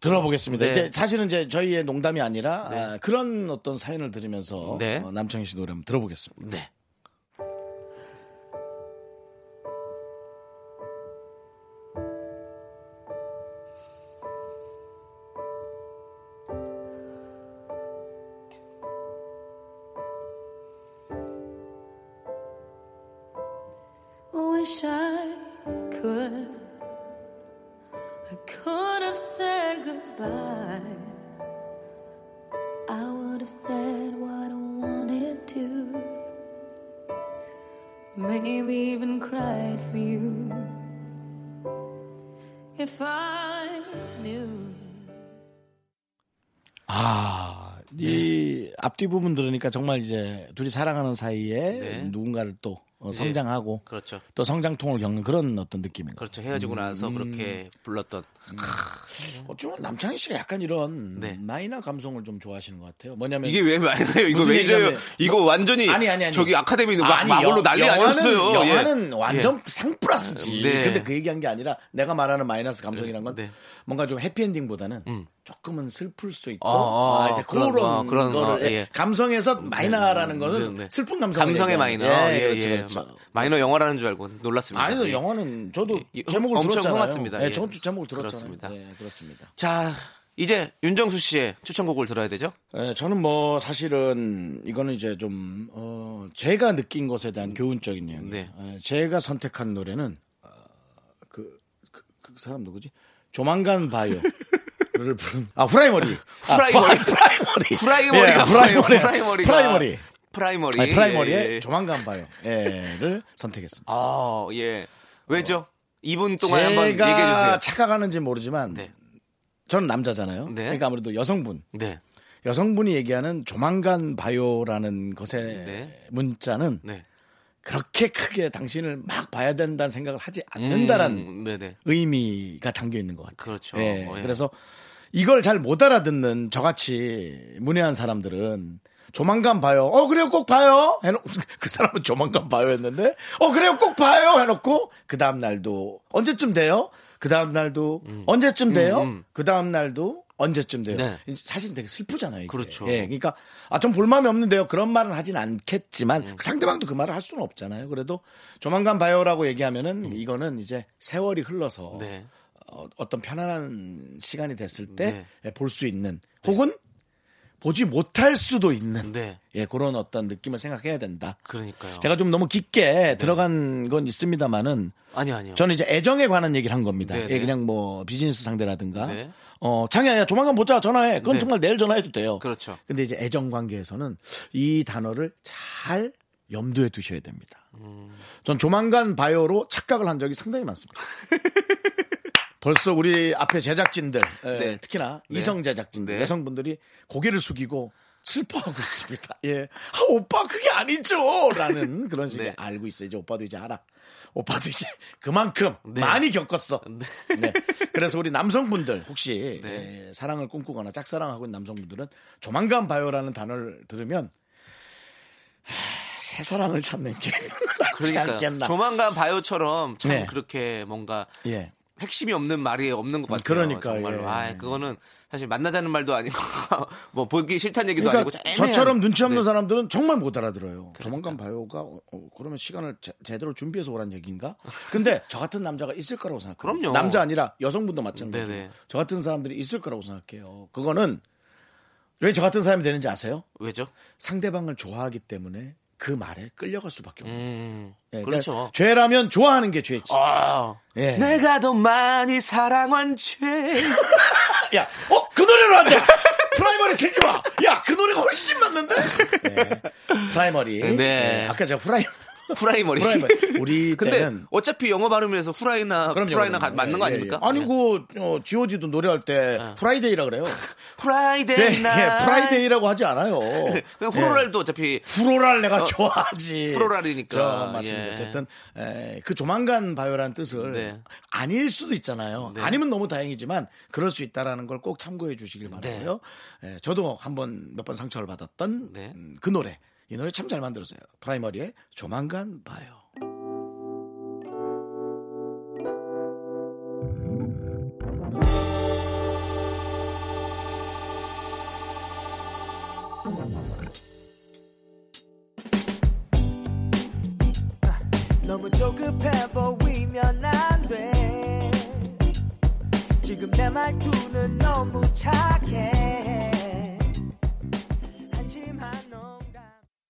들어보겠습니다. 네. 이제 사실은 이제 저희의 농담이 아니라 아, 그런 어떤 사연을 들으면서 네. 어, 남창희 씨 노래 한번 들어보겠습니다. 네. 들으니까 정말 이제 둘이 사랑하는 사이에 네. 누군가를 또 어, 성장하고 그렇죠. 또 성장통을 겪는 그런 어떤 느낌인 거죠. 그렇죠. 헤어지고 나서 그렇게 불렀던 어쩌면 남창희 씨가 약간 이런 네. 마이너 감성을 좀 좋아하시는 것 같아요. 뭐냐면 이게 왜 많아요? 이거 무슨 왜 잊어요? 얘기냐면- 이거 완전히 아니 아니 아니 저기 아카데미는 막 아니, 막으로 영- 난리 아니었어요. 예. 영화는 완전 상플러스지. 네. 근데 그 얘기한 게 아니라 내가 말하는 마이너스 감성이란 건 네. 뭔가 좀 해피엔딩보다는 조금은 슬플 수 있고 아, 아, 이제 그런, 그런, 아, 그런, 거를 어, 예. 감성에서 마이너라는 거는 네, 네. 슬픈 감성 감성의 마이너. 예, 예, 그렇죠, 예. 그렇죠. 마- 마이너 영화라는 줄 알고 놀랐습니다. 아니도 예. 영화는 저도 예, 제목을 엄청 들었잖아요. 흥왔습니다. 예, 예. 저도 제목을 들었잖아요. 그렇습니다. 예, 그렇습니다. 자, 이제 윤정수 씨의 추천곡을 들어야 되죠? 예, 저는 뭐 사실은 이거는 이제 좀 어, 제가 느낀 것에 대한 교훈적인 이야기. 네. 예, 제가 선택한 노래는 어, 그, 그, 그 사람 누구지? 조만간 봐요 를 부른 아 후라이머리. 아, 후라이머리. 후라이머리. 프라이머리가 예, 프라이머리. 프라이머리가 프라이머리. 프라이머리. 아니, 프라이머리의 예, 예. 조만간 봐요를 선택했습니다. 아, 예. 왜죠? 2분 동안 한번 얘기해 주세요. 착각하는지 모르지만 네. 저는 남자잖아요. 네. 그러니까 아무래도 여성분. 네. 여성분이 얘기하는 조만간 봐요라는 것의 네. 문자는 네. 그렇게 크게 당신을 막 봐야 된다는 생각을 하지 않는다라는 음. 의미가 담겨 있는 것 같아요. 그렇죠. 예, 어, 예. 그래서 이걸 잘 못 알아듣는 저같이 문외한 사람들은 조만간 봐요. 어 그래요 꼭 봐요. 해놓고 그 사람은 조만간 봐요 했는데 어 그래요 꼭 봐요 해놓고 그 다음 날도 언제쯤 돼요? 그 다음 날도 언제쯤 돼요? 음. 그 다음 날도 언제쯤 돼요? 네. 사실 되게 슬프잖아요. 이게. 그렇죠. 예, 그러니까 아좀 볼마음이 없는데요. 그런 말은 하진 않겠지만 음. 그 상대방도 그 말을 할 수는 없잖아요. 그래도 조만간 봐요라고 얘기하면은 음. 이거는 이제 세월이 흘러서 네. 어, 어떤 편안한 시간이 됐을 때 네. 볼수 있는 혹은 보지 못할 수도 있는 네. 예, 그런 어떤 느낌을 생각해야 된다. 그러니까요. 제가 좀 너무 깊게 들어간 건 있습니다만은 아니요, 아니요. 저는 이제 애정에 관한 얘기를 한 겁니다. 네, 예, 네. 그냥 뭐 비즈니스 상대라든가 네. 어, 장이야, 조만간 보자, 전화해. 그건 네. 정말 내일 전화해도 돼요. 그렇죠. 근데 이제 애정 관계에서는 이 단어를 잘 염두에 두셔야 됩니다. 음. 전 조만간 바이오로 착각을 한 적이 상당히 많습니다. 벌써 우리 앞에 제작진들, 에, 네. 특히나 네. 이성 제작진들, 네. 여성분들이 고개를 숙이고 슬퍼하고 있습니다. 예. 아, 오빠, 그게 아니죠! 라는 그런 식의 네. 알고 있어요. 이제 오빠도 이제 알아. 오빠도 이제 그만큼 네. 많이 겪었어. 네. 그래서 우리 남성분들 혹시 네. 예, 사랑을 꿈꾸거나 짝사랑하고 있는 남성분들은 조만간 봐요라는 단어를 들으면 하, 새 사랑을 찾는 게 그러니까 않겠나. 조만간 바요처럼 참 네. 그렇게 뭔가 예. 핵심이 없는 말이 없는 것 같아요. 그러니까, 정말로. 예. 아, 그거는 사실 만나자는 말도 아니고 뭐 보기 싫다는 얘기도 그러니까 아니고 저처럼 눈치 없는 네. 사람들은 정말 못 알아들어요. 조만간 봐요가 어, 어, 그러면 시간을 제, 제대로 준비해서 오란 얘기인가? 근데 저 같은 남자가 있을 거라고 생각해요. 그럼요. 남자 아니라 여성분도 마찬가지로 네네. 저 같은 사람들이 있을 거라고 생각해요. 그거는 왜 저 같은 사람이 되는지 아세요? 왜죠? 상대방을 좋아하기 때문에 그 말에 끌려갈 수밖에 없어요. 음. 예, 그렇죠. 그러니까 죄라면 좋아하는 게 죄지. 아, 예. 내가 더 많이 사랑한 죄. 야, 어, 그 노래로 하자! 프라이머리 틀지 마! 야, 그 노래가 훨씬 맞는데? 네. 프라이머리. 네. 아까 제가 프라이, 후라이머리. 프라이머리. 우리 근데 때는. 어차피 영어 발음에서 후라이나 그럼요, 프라이나 그럼요. 가- 맞는 거 예, 예, 아닙니까? 예. 아니, 네. 그, 어, GOD도 노래할 때 Friday라 그래요. Friday 네, 나 프라이데이라고 하지 않아요. 그냥 floral도 어차피 floral 내가 좋아하지. floral이니까. 저, 맞습니다. 예. 어쨌든 에, 그 조만간 봐요라는 뜻을 네. 아닐 수도 있잖아요. 네. 아니면 너무 다행이지만 그럴 수 있다라는 걸 꼭 참고해 주시길 바라고요. 에, 저도 한번 몇 번 상처를 받았던 네. 음, 그 노래. 이 노래 참 잘 만들었어요. 프라이머리의 조만간 봐요. 너무 조급해 보이면 안 돼. 지금 내 말투는 너무 착해.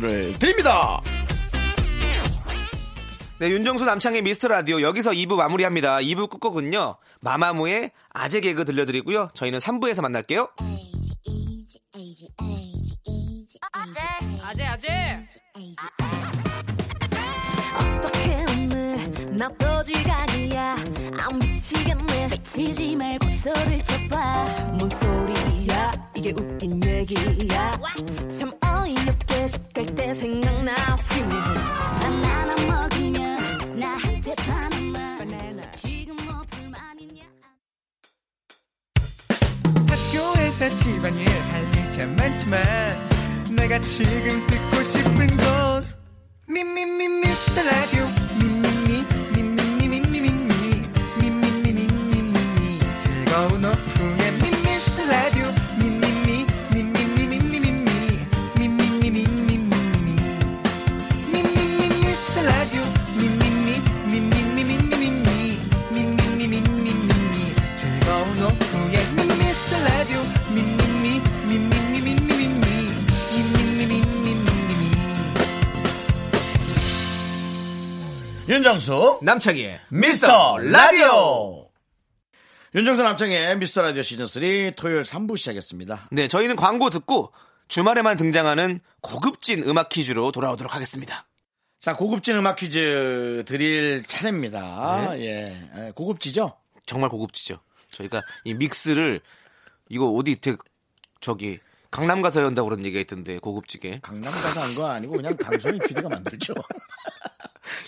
를 드립니다. 네, 윤정수 남창의 미스터 라디오 여기서 2부 마무리합니다. 2부 끝곡은요. 마마무의 아재 개그 들려드리고요. 저희는 3부에서 만날게요. 아재 아재 어떻게 오늘 나또 지각이야 안 미치겠네 미치지 말고 소리를 쳐봐 뭔 소리야 이게 웃긴 얘기야 참 어이없게 죽갈 때 생각나. 바나나 먹으면 나한테 말 지금 뭐 불만 있냐? 학교에서 집안일 할일참 많지만 내가 지금 듣고 싶은 건 미미미 미스터 라디오 윤정수 남창희의 미스터 라디오 윤정수 남창의 미스터 라디오 시즌 3 토요일 3부 시작했습니다. 네, 저희는 광고 듣고 주말에만 등장하는 고급진 음악 퀴즈로 돌아오도록 하겠습니다. 자 고급진 음악 퀴즈 드릴 차례입니다. 예, 예, 고급지죠? 정말 고급지죠. 저희가 이 믹스를 이거 어디 저기 강남 가서 연다고 그런 얘기가 있던데 고급지게 강남 가서 한 거 아니고 그냥 강소희 PD가 만들죠.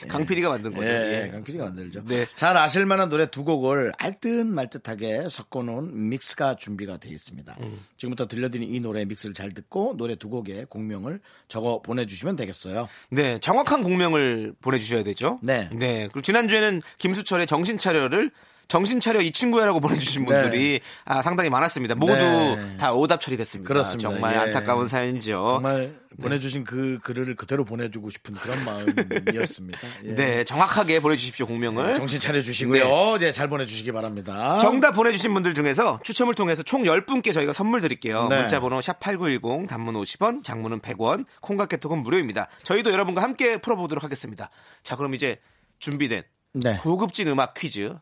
강 PD가 만든 거죠. 예, 예. 강 PD가 만들죠. 네. 잘 아실 만한 노래 두 곡을 알듯 말듯하게 섞어놓은 믹스가 준비가 되어 있습니다. 음. 지금부터 들려드린 이 노래 믹스를 잘 듣고 노래 두 곡의 공명을 적어 보내주시면 되겠어요. 네, 정확한 공명을 보내주셔야 되죠. 네. 네. 그리고 지난주에는 김수철의 정신 차려를 정신 차려 이 친구야라고 보내주신 분들이 아, 상당히 많았습니다. 모두 네. 다 오답 처리됐습니다. 그렇습니다. 정말 예. 안타까운 사연이죠. 정말 보내주신 그 글을 그대로 보내주고 싶은 그런 마음이었습니다. 예. 네, 정확하게 보내주십시오 공명을. 정신 차려 주시고요. 네. 잘 보내주시기 바랍니다. 정답 보내주신 분들 중에서 추첨을 통해서 총 10분께 저희가 선물 드릴게요. 네. 문자번호 샵 8910 단문 50원 장문은 100원 콩깍개톡은 무료입니다. 저희도 여러분과 함께 풀어보도록 하겠습니다. 자 그럼 이제 준비된 네. 고급진 음악 퀴즈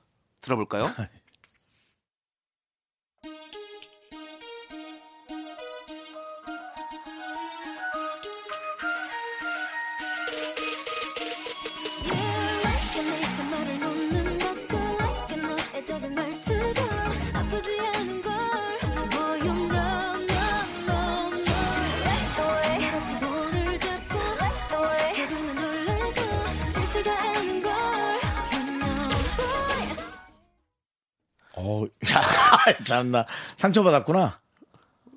들어볼까요? 참나 상처받았구나.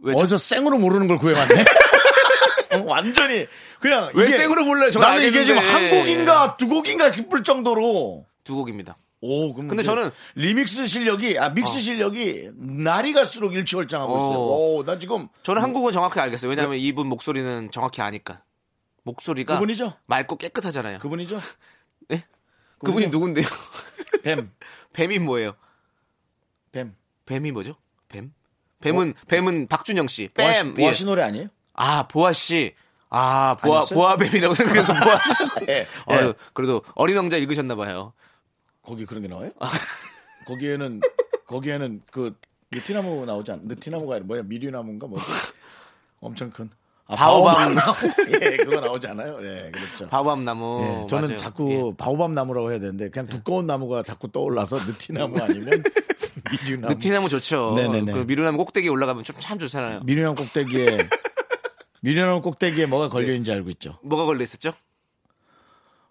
왜죠? 어저 생으로 모르는 걸 구해왔네. 어, 완전히 그냥 왜 이게- 생으로 몰라요? 저는 나는 이게 지금 알겠는데. 한 곡인가 두 곡인가 싶을 정도로. 두 곡입니다. 오, 그럼 근데 저는- 리믹스 실력이 아 믹스 실력이 날이 갈수록 일치월장하고 있어요. 어. 오, 나 지금 저는 한 곡은 정확히 알겠어요. 왜냐하면 이분 목소리는 정확히 아니까. 목소리가 그분이죠? 맑고 깨끗하잖아요. 그분이죠. 네? 그분이 누군데요? 뱀, 뱀이 뭐예요? 뱀. 뱀이 뭐죠? 뱀? 뱀은 뱀은 박준영 씨. 뱀. 보아 씨, 보아 예. 씨 노래 아니에요? 아 보아 씨. 아 보아 아니었어요? 보아뱀이라고 생각해서 보아 씨. 예. 어, 예. 그래도 어린 왕자 읽으셨나 봐요. 거기 그런 게 나와요? 아. 거기에는 거기에는 그 느티나무 나오지 않? 느티나무가 아니라 뭐야 미류나무인가 뭐지? 엄청 큰. 아, 바오밤. 나무. 예, 그거 나오지 않아요? 예, 그렇죠. 바밤 나무. 예, 저는 맞아요. 자꾸 바오밤 나무라고 해야 되는데 그냥 두꺼운 나무가 자꾸 떠올라서 느티나무 아니면 예. 미류나무. 느티나무 좋죠. 네네네. 그 미루나무 꼭대기 올라가면 좀 참 좋잖아요. 미류나무 꼭대기에 미류나무 꼭대기에 뭐가 걸려 있는지 알고 있죠? 뭐가 걸려 있었죠?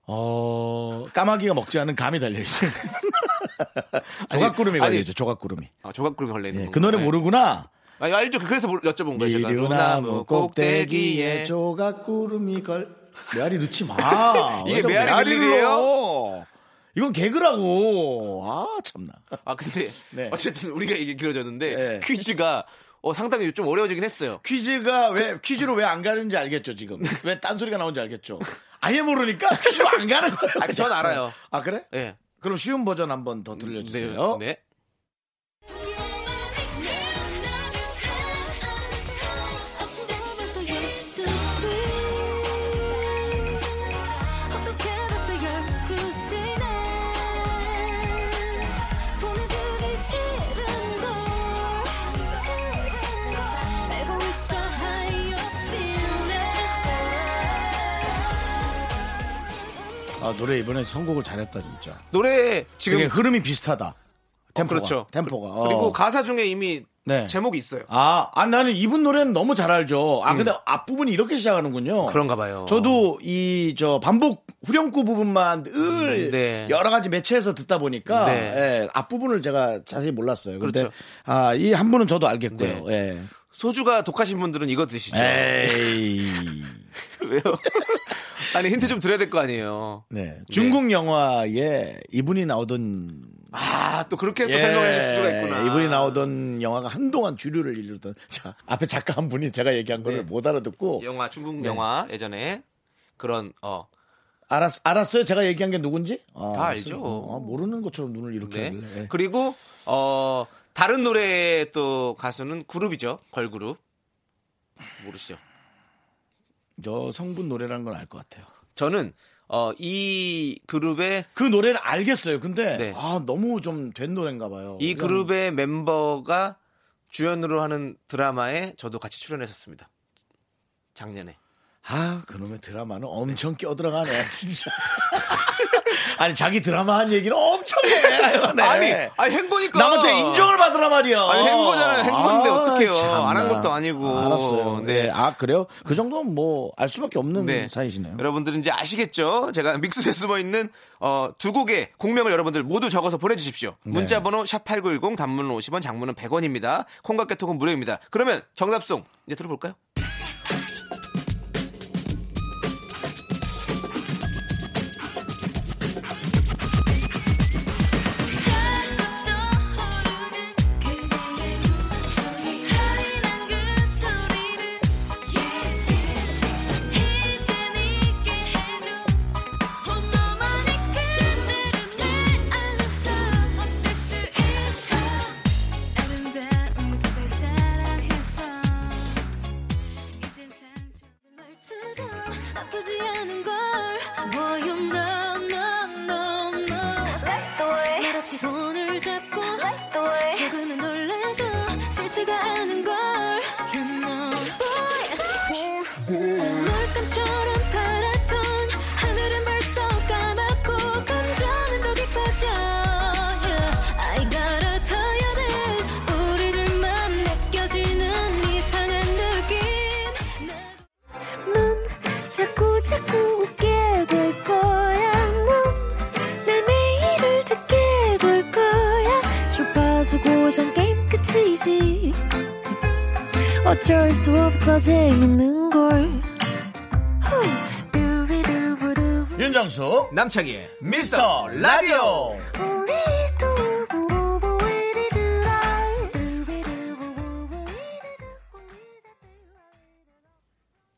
어, 까마귀가 먹지 않은 감이 달려 있어요. 조각구름이 아니, 걸려 있죠. 조각구름이. 아, 조각구름이 걸려 있는 예, 건가요? 그 노래 모르구나. 아, 알죠. 그래서 물- 여쭤본 거예요. 제가. 미류나무 꼭대기에 조각구름이 걸 메아리 넣지 마. 이게 메아리? 넣어? 이건 개그라고. 아 참나. 아 근데 네. 어쨌든 우리가 이게 길어졌는데 네. 퀴즈가 어, 상당히 좀 어려워지긴 했어요. 퀴즈가 왜 퀴즈로 왜 안 가는지 알겠죠 지금. 왜 딴 소리가 나오는지 알겠죠. 아예 모르니까 퀴즈로 안 가는 거예요. 아, 전 알아요. 아 그래? 예. 그럼 쉬운 버전 한번 더 들려주세요. 네. 아, 노래 이번에 선곡을 잘했다 진짜. 노래 지금 지금 흐름이 비슷하다. 템포가. 그렇죠. 템포가. 그- 그리고 어. 가사 중에 이미 네. 제목이 있어요. 아, 아, 나는 이분 노래는 너무 잘 알죠. 아, 근데 앞부분이 이렇게 시작하는군요. 음. 그런가 봐요. 저도 이, 저, 반복 후렴구 부분만 늘 네. 여러 가지 매체에서 듣다 보니까 네. 예, 앞부분을 제가 자세히 몰랐어요. 근데 그렇죠. 아, 이 한 분은 저도 알겠고요. 예. 소주가 독하신 분들은 이거 드시죠. 에이. 왜요? 아니 힌트 좀 드려야 될 거 아니에요. 네. 중국 영화에 이분이 나오던 아 또 그렇게 또 예, 설명해 줄 수가 있구나. 이분이 나오던 영화가 한동안 주류를 이루던 자, 앞에 작가 한 분이 제가 얘기한 거를 네. 못 알아듣고 영화 중국 네. 영화 예전에 그런 어 알았, 알았어요? 제가 얘기한 게 누군지? 아, 다. 알죠. 아, 모르는 것처럼 눈을 이렇게 네. 예. 그리고 어 다른 노래 또 가수는 그룹이죠. 걸그룹. 모르시죠? 저 성분 노래라는 건 알 것 같아요. 저는 어 이 그룹의 그 노래를 알겠어요. 근데 네. 아 너무 좀 된 노래인가 봐요. 이 그룹의 멤버가 주연으로 하는 드라마에 저도 같이 출연했었습니다. 작년에. 아 그놈의 드라마는 엄청 끼어들어가네 진짜. 아니 자기 드라마 한 얘기는 엄청 해. 네. 아니, 아니 행보니까 남한테 인정을 받으라 말이야. 아니, 행보잖아요. 행보인데 어떡해요. 참나. 안한 것도 아니고. 알았어요. 네. 네. 아 그래요? 그 정도는 뭐 알 수밖에 없는 네. 사이시네요. 여러분들은 이제 아시겠죠? 제가 믹스에 숨어 있는 어, 두 곡의 공명을 여러분들 모두 적어서 보내주십시오. 네. 문자번호 샵 #8910 단문은 50원, 장문은 100원입니다. 콩과 깨톡은 무료입니다. 그러면 정답송 이제 들어볼까요?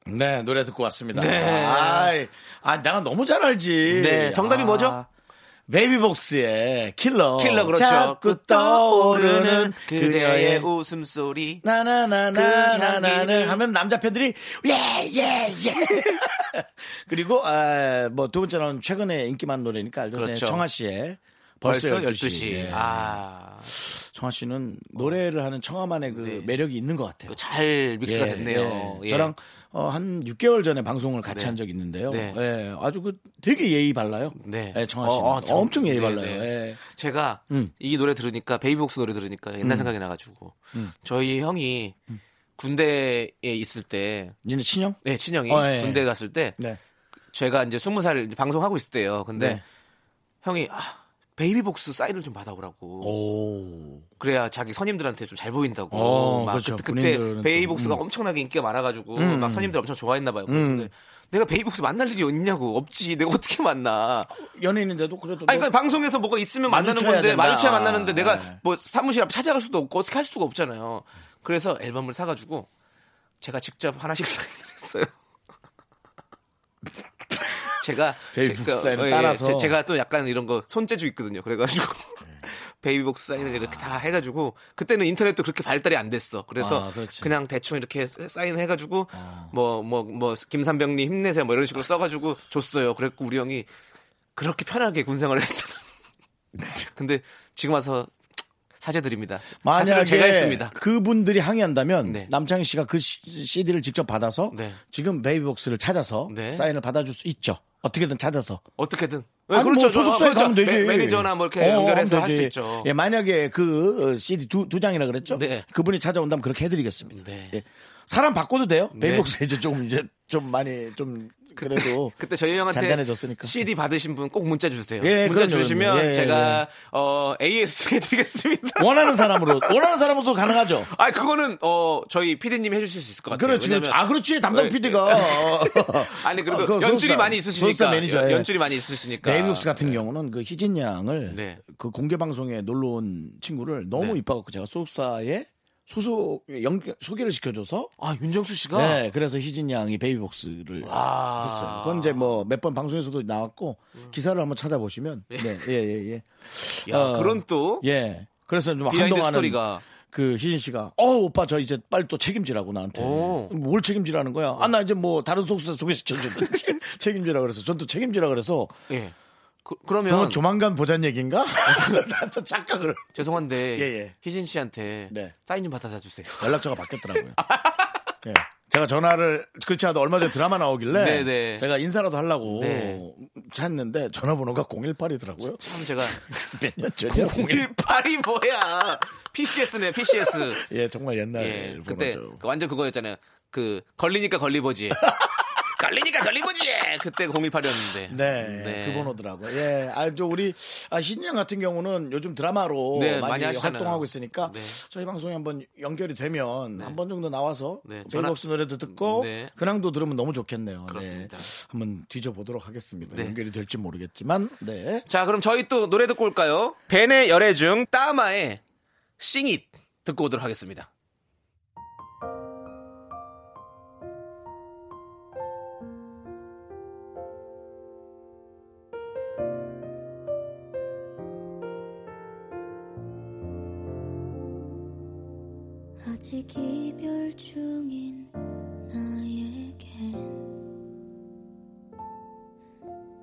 네 노래 듣고 왔습니다. 네. 아이, 아 내가 너무 잘 알지. 네, 정답이 아, 뭐죠? 베이비복스의 킬러. 킬러 그렇죠. 자꾸 떠오르는 그녀의 웃음소리. 그 나나나나나나를. 하면 남자 팬들이 예 예 예 그리고 아, 뭐 두 번째는 최근에 인기 많은 노래니까 알죠. 그렇죠. 네, 청아 씨의 벌써, 벌써 12시. 12시. 예. 아. 청아 씨는 노래를 하는 청아만의 그 네. 매력이 있는 것 같아요. 잘 믹스가 예, 됐네요. 예. 예. 저랑 어, 한 6개월 전에 방송을 같이 네. 한 적이 있는데요. 네. 예, 아주 그 되게 예의 발라요. 네. 예, 청아 씨는 어, 어, 참. 엄청 예의 네, 발라요. 네. 예. 제가 음. 이 노래 들으니까 베이비복스 노래 들으니까 옛날 생각이 나가지고 저희 형이 군대에 있을 때, 니네 친형? 네 친형이 어, 예, 군대 예. 갔을 때 네. 제가 이제 스무 살 방송하고 있을 때요. 근데 네. 형이 아, 베이비복스 사인을 좀 받아오라고. 오. 그래야 자기 선임들한테 좀 잘 보인다고. 어, 막 그렇죠. 그때, 군인들은 또, 베이비복스가 음. 엄청나게 인기가 많아가지고 음. 막 선임들 엄청 좋아했나 봐요. 음. 근데 내가 베이비복스 만날 일이 있냐고 없지. 내가 어떻게 만나? 연예인인데도 그래도 아니, 뭐- 그러니까 방송에서 뭐가 있으면 만나는 건데. 마주쳐야 만나는데 내가 네. 뭐 사무실 앞 찾아갈 수도 없고 어떻게 할 수가 없잖아요. 그래서 앨범을 사가지고 제가 직접 하나씩 사인을 했어요. 제가 베이비복스 제가- 사인을 예, 따라서. 제, 가 또 약간 이런 거 손재주 있거든요. 그래가지고 베이비복스 사인을 이렇게 다 해가지고 그때는 인터넷도 그렇게 발달이 안 됐어. 그래서 아. 그냥 대충 이렇게 사인을 해가지고 뭐뭐뭐 김삼병님 힘내세요 뭐 이런 식으로 써가지고 줬어요. 그랬고 우리 형이 그렇게 편하게 군생활을 했다. 근데 지금 와서 사죄드립니다. 만약에 제가 했습니다. 그분들이 항의한다면 네. 남창희 씨가 그 CD를 직접 받아서 네. 지금 베이비복스를 찾아서 네. 사인을 받아줄 수 있죠. 어떻게든 찾아서. 어떻게든. 아니, 뭐 소속사에 그렇죠. 가면 되지. 매- 매니저나 뭐 이렇게 어, 연결해서 하면 할수 되지. 있죠. 예, 만약에 그 어, CD 두, 두 장이라 그랬죠? 네. 그분이 찾아온다면 그렇게 해드리겠습니다. 네. 예. 사람 바꿔도 돼요? 네. 베이비복스 이제 좀 이제 좀 많이 좀 그래도 그때 저희 형한테 잔잔해졌으니까. CD 받으신 분 꼭 문자 주세요. 예, 문자 그럼요, 주시면. 예, 제가 어 AS 해드리겠습니다. 원하는 사람으로 원하는 사람으로도 가능하죠. 아 그거는 어 저희 PD님이 해주실 수 있을 것 같아요. 그렇지, 그렇지. 아, 그렇지. 담당 네, PD가. 아니 그래도 아, 연줄이 소속사, 많이 있으시니까 소속사 매니저, 예. 연줄이 많이 있으시니까 베이비복스 같은 경우는 그 희진 양을 네. 그 공개 방송에 놀러 온 친구를 너무 네. 이뻐갖고 제가 소속사에 소속 연 소개를 시켜줘서 아 윤정수 씨가 네, 그래서 희진 양이 베이비복스를 와. 했어요. 그건 이제 뭐 몇 번 방송에서도 나왔고 기사를 한번 찾아보시면 네, 예, 예, 예. 야, 어, 그런 또 예. 그래서 좀 한동안은 스토리가 그 희진 씨가 어 오빠 저 이제 빨리 또 책임지라고 나한테 오. 뭘 책임지라는 거야? 아 나 이제 뭐 다른 소속사 소개시켜주든지 책임지라 그래서 전 또 책임지라 그래서 예. 그, 그러면 그러면 조만간 보자는 얘기인가? 나또 착각을 죄송한데 예, 예. 희진 씨한테 네. 사인 좀 받아다 주세요. 연락처가 바뀌었더라고요. 예. 제가 전화를 그렇지 않아도 얼마 전에 드라마 나오길래 네, 네. 제가 인사라도 하려고 네. 찾는데 전화번호가 018이더라고요. 참 제가 몇 년 전이야? 018이 뭐야? PCS네 PCS. 예, 정말 옛날 예, 그때. 그 완전 그거였잖아요. 그 걸리니까 걸리버지. 걸리니까 걸리버지. 그때 018이었는데. 네, 그 번호더라고요. 예, 아, 저 우리 아, 신양 같은 경우는 요즘 드라마로 네, 많이, 많이. 활동하고 있으니까 네. 저희 방송에 한번 연결이 되면 한 번 정도 나와서 네, 전화- 노래도 듣고 네. 근황도 들으면 너무 좋겠네요. 그렇습니다. 네. 한번 뒤져보도록 하겠습니다. 네. 연결이 될지 모르겠지만, 네. 자, 그럼 저희 또 노래 듣고 올까요? 벤의 열애 중 따마의 싱잇 듣고 오도록 하겠습니다. 이별 중인 나에겐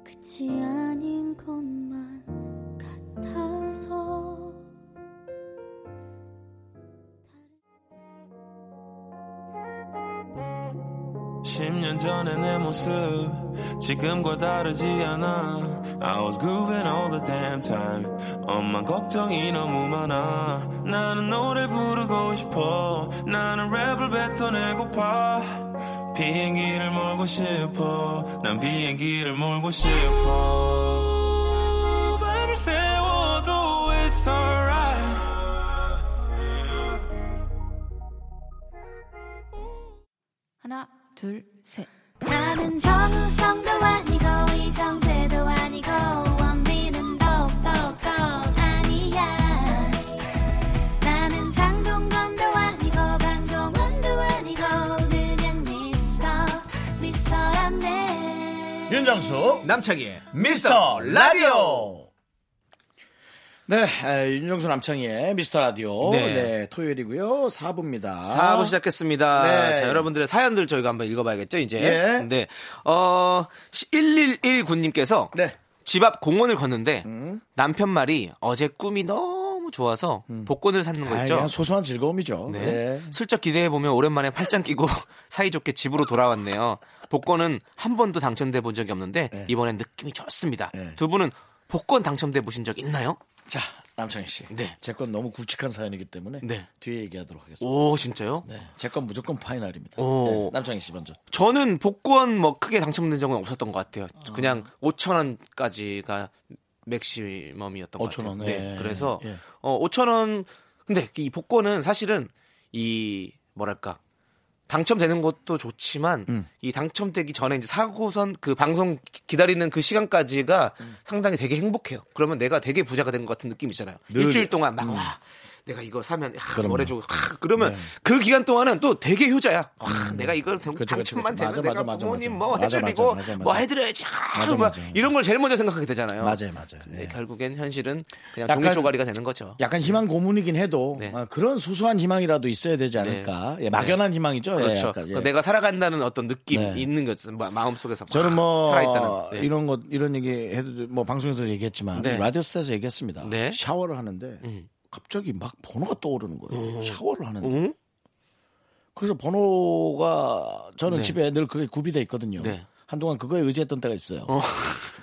끝이 아닌 것만 같아서 10년 전의 내 모습 지금과 다르지 않아 I was grooving all the damn time. 엄마 걱정이 너무 많아. 나는 노래 부르고 싶어. 나는 랩을 뱉어내고파. 비행기를 몰고 싶어. 난 비행기를 몰고 싶어. 밤을 세워도 it's alright. 하나, 둘, 셋. 나는 정우성도 아니고 이정 윤정수, 남창희의 미스터 라디오! 네, 에, 윤정수 남창희의 미스터 라디오. 네. 네, 토요일이고요. 4부입니다. 4부 시작했습니다. 네. 자, 여러분들의 사연들 저희가 한번 읽어봐야겠죠, 이제. 예. 네. 어, 1119님께서 네. 집앞 공원을 걷는데 음. 남편 말이 어제 꿈이 너무 좋아서 복권을 샀는 거 아, 있죠. 그냥 소소한 즐거움이죠. 네. 네. 슬쩍 기대해 보면 오랜만에 팔짱 끼고 사이좋게 집으로 돌아왔네요. 복권은 한 번도 당첨돼 본 적이 없는데 네. 이번엔 느낌이 좋습니다. 네. 두 분은 복권 당첨돼 보신 적 있나요? 자, 남창희 씨. 네. 제 건 너무 굵직한 사연이기 때문에 네. 뒤에 얘기하도록 하겠습니다. 오, 진짜요? 네. 제 건 무조건 파이널입니다. 오. 네, 남창희 씨 먼저. 저는 복권 뭐 크게 당첨된 적은 없었던 것 같아요. 그냥 5천 원까지가 맥시멈이었던 것 5천 같아요. 원, 네. 예. 그래서 예. 어 5천 원 근데 이 복권은 사실은 이 뭐랄까 당첨되는 것도 좋지만 음. 이 당첨되기 전에 이제 사고선 그 방송 기- 기다리는 그 시간까지가 상당히 되게 행복해요. 그러면 내가 되게 부자가 된 것 같은 느낌이잖아요. 늘- 일주일 동안 막 와. 내가 이거 사면 하, 하, 그러면 네. 그 기간 동안은 또 되게 효자야. 와, 내가 이걸 당- 당첨만. 되면 맞아, 내가 맞아, 부모님 맞아. 뭐 해드리고 뭐. 해드려야지. 맞아, 막 맞아. 이런 걸 제일 먼저 생각하게 되잖아요. 맞아요, 맞아요. 네, 네. 결국엔 현실은 그냥 약간- 종이 쪼가리가 되는 거죠. 약간 희망 고문이긴 해도 네. 아, 그런 소소한 희망이라도 있어야 되지 않을까. 예, 막연한 희망이죠. 예, 그렇죠. 약간, 예. 그 내가 살아간다는 어떤 느낌 네. 있는 거죠. 마- 마음 속에서 저는 막뭐 살아있다는. 네. 이런 것 이런 얘기 해도 뭐 방송에서 얘기했지만 네. 라디오 스타에서 얘기했습니다. 네. 샤워를 하는데 음. 갑자기 막 번호가 떠오르는 거예요. 샤워를 하는데. 응? 그래서 번호가 저는 네. 집에 늘 그게 구비돼 있거든요. 네. 한동안 그거에 의지했던 때가 있어요.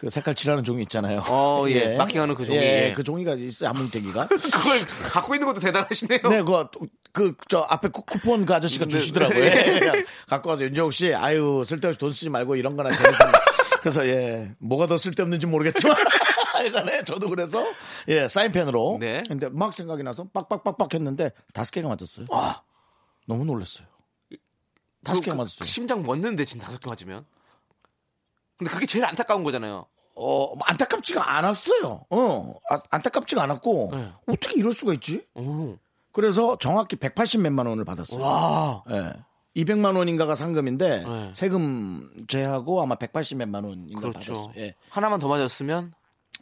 그 색깔 칠하는 종이 있잖아요. 어, 예. 마킹하는 그 종이. 예, 예. 그 종이가 있어요. 한뭉대기가. 그걸 갖고 있는 것도 대단하시네요. 네, 그, 그, 저, 앞에 쿠- 쿠폰 그 아저씨가 네. 주시더라고요. 예. 갖고 와서 윤정욱 씨, 아유, 쓸데없이 돈 쓰지 말고 이런 거나 재밌어. 그래서, 예, 뭐가 더 쓸데없는지 모르겠지만. 하여간에 저도 그래서, 예, 사인펜으로. 네. 근데 막 생각이 나서 빡빡빡빡 했는데 다섯 개가 맞았어요. 와, 너무 놀랐어요. 다섯 개가 그- 맞았어요. 심장 멎는데 지금 다섯 개 맞으면. 근데 그게 제일 안타까운 거잖아요. 어, 뭐 안타깝지가 않았어요. 어, 아, 안타깝지가 않았고, 네. 어떻게 이럴 수가 있지? 오. 그래서 정확히 180 몇만 원을 받았어요. 와. 예. 200만 원인가가 상금인데 네. 세금 제하고 아마 180 몇만 원인가 그렇죠. 받았어요. 예. 하나만 더 맞았으면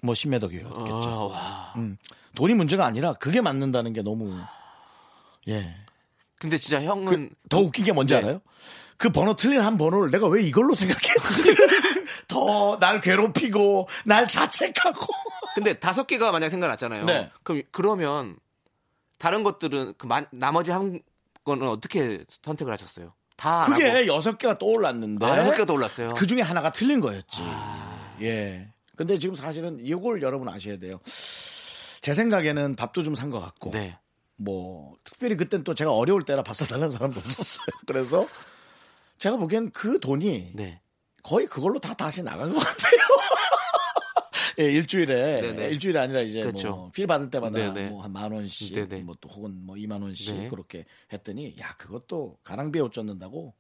뭐 10몇 억이었겠죠. 아, 와. 음. 돈이 문제가 아니라 그게 맞는다는 게 너무 예. 근데 진짜 형은 더 웃긴 게 뭔지 네. 알아요? 그 번호 틀린 한 번호를 내가 왜 이걸로 생각했지? 더 날 괴롭히고 날 자책하고 근데 다섯 개가 만약 생각났잖아요. 네. 그럼 그러면 다른 것들은 그 만- 나머지 한 거는 어떻게 선택을 하셨어요? 다. 그게 여섯 개가 떠올랐는데 아, 여섯 개가 떠올랐어요. 그 중에 하나가 틀린 거였지. 예. 근데 지금 사실은 이걸 여러분 아셔야 돼요. 제 생각에는 밥도 좀 산 것 같고, 네. 뭐, 특별히 그땐 또 제가 어려울 때라 밥 사달라는 사람도 없었어요. 그래서 제가 보기엔 그 돈이 네. 거의 그걸로 다 다시 나간 것 같아요. 예, 일주일에, 네네. 일주일이 아니라 이제 그렇죠. 뭐, 필 받을 때마다. 뭐 한 만 원씩. 뭐 또 혹은 뭐 2만 원씩 네. 그렇게 했더니, 야, 그것도 가랑비에 옷 젖는다고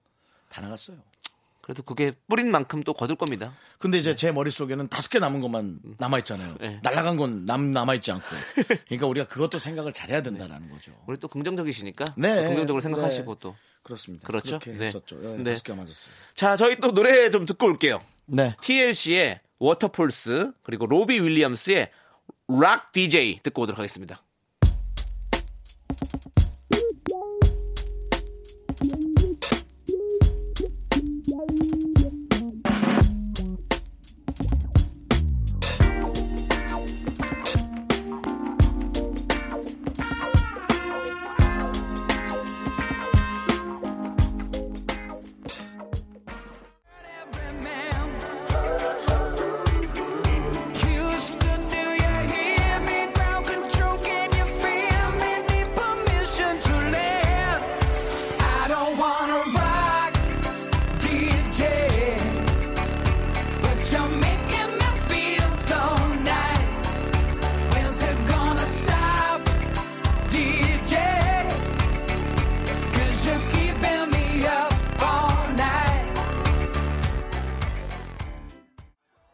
다 나갔어요. 그래도 그게 뿌린 만큼 또 거둘 겁니다. 근데 이제 제 머릿속에는 다섯 개 남은 것만 남아있잖아요. 네. 날아간 건 남, 남아있지 않고. 그러니까 우리가 그것도 생각을 잘해야 된다라는 거죠. 우리 또 긍정적이시니까 네. 또 긍정적으로 생각하시고 네. 또. 그렇습니다. 그렇죠. 그렇게 네. 했었죠. 예, 네. 다섯 개 맞았어요. 자, 저희 또 노래 좀 듣고 올게요. 네. TLC의 Waterfalls 그리고 로비 윌리엄스의 Rock DJ 듣고 오도록 하겠습니다.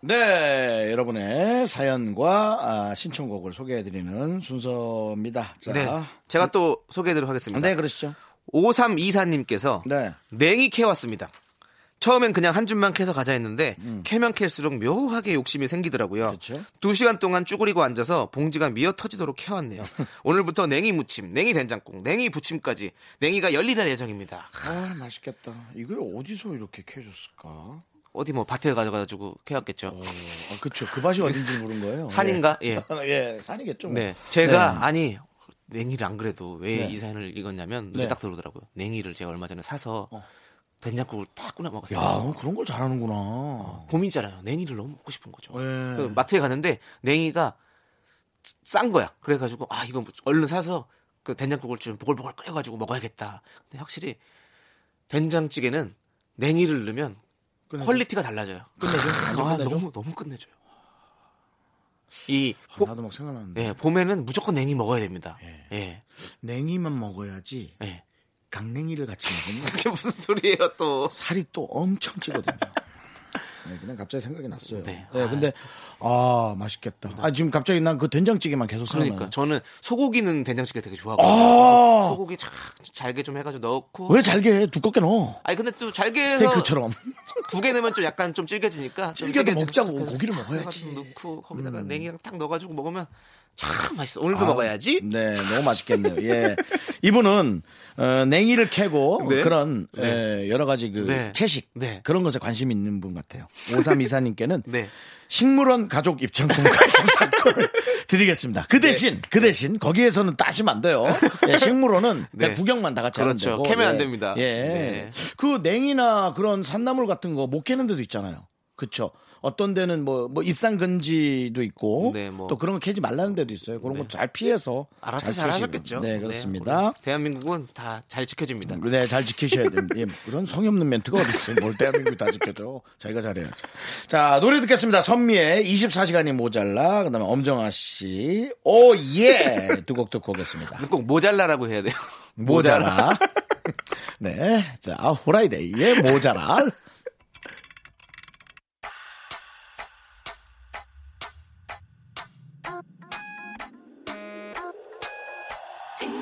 네, 여러분의 사연과 아, 신청곡을 소개해드리는 순서입니다. 자, 네. 제가 또 소개해드리도록 하겠습니다. 네, 그러시죠. 5324님께서 네. 냉이 캐왔습니다. 처음엔 그냥 한 줌만 캐서 가자 했는데 캐면 캘수록 묘하게 욕심이 생기더라고요. 음. 그렇죠. 두 시간 동안 쭈그리고 앉아서 봉지가 미어 터지도록 캐왔네요. 오늘부터 냉이 무침, 냉이 된장국, 냉이 부침까지 냉이가 열일할 예정입니다. 아, 맛있겠다. 이거 어디서 이렇게 캐줬을까? 어디 뭐 밭에 가져가지고 캐왔겠죠. 아, 그쵸. 그 밭이 어딘지 모르는 거예요. 산인가? 예. 예, 산이겠죠. 뭐. 네. 제가 네. 아니 냉이를 안 그래도 왜 네. 이 사연을 읽었냐면 눈에 네. 딱 들어오더라고요. 냉이를 제가 얼마 전에 사서 어. 된장국을 딱 끓여 먹었어요. 야, 너 그런 걸 잘하는구나. 봄이잖아요. 냉이를 너무 먹고 싶은 거죠. 예. 그 마트에 갔는데 냉이가 싼 거야. 그래가지고 아 이거 얼른 사서 그 된장국을 좀 보글보글 끓여가지고 먹어야겠다. 근데 확실히 된장찌개는 냉이를 넣으면 끝내줘? quality가 달라져요. 끝내줘? 아, 끝내줘? 너무 너무 끝내줘요. 이 아, 봄, 나도 막 생각나는데. 예, 봄에는 무조건 냉이 먹어야 됩니다. 예. 냉이만 먹어야지 예. 강냉이를 같이 먹으면 그게 무슨 소리예요 또? 살이 또 엄청 찌거든요. 네, 그냥 갑자기 생각이 났어요. 네. 네, 근데 아 맛있겠다. 아 지금 갑자기 난 그 된장찌개만 계속 생각나요. 그러니까 저는 소고기는 된장찌개 되게 좋아하거든요. 아. 소고기 잘, 잘게 좀 해가지고 넣고. 왜 잘게 해? 두껍게 넣어. 아니 근데 또 잘게 해서 스테이크처럼. 두 개 넣으면 좀 약간 좀 질겨지니까 좀 질겨도 먹자고. 고기를 딱 먹어야지. 넣고 거기다가 냉이랑 딱 넣어가지고 먹으면 참 맛있어. 오늘도 먹어야지. 네, 너무 맛있겠네요. 예. 이분은 어, 냉이를 캐고 네. 그런 에, 여러 가지 그 네. 채식 네. 그런 것에 관심 있는 분 같아요. 오삼 이사님께는 네. 식물원 가족 입장권 관심 사건을 드리겠습니다. 그 대신 그 대신 거기에서는 따시면 안 돼요. 예, 식물원은 네. 구경만 다 같이 그렇죠. 하는 데고. 캐면 예. 안 됩니다. 예. 네. 그 냉이나 그런 산나물 같은 거 못 캐는 데도 있잖아요. 그렇죠. 어떤 데는 뭐, 뭐 입상 금지도 있고 네, 뭐. 또 그런 거 캐지 말라는 데도 있어요. 그런 거잘 피해서 알아서 잘. 하셨겠죠. 네, 그렇습니다. 우리 대한민국은 다 잘 지켜집니다. 네, 잘 지키셔야 됩니다. 예, 그런 성의 없는 멘트가 어딨어요. 뭘 대한민국이 다 지켜줘. 자기가 잘해야죠. 자, 노래 듣겠습니다. 선미의 24시간이 모자라. 그 다음에 엄정아 씨. 오, 예! 두 곡 듣고 오겠습니다. 꼭 모잘라라고 해야 돼요. 모자라. 네. 자, 호라이데이의 모자라.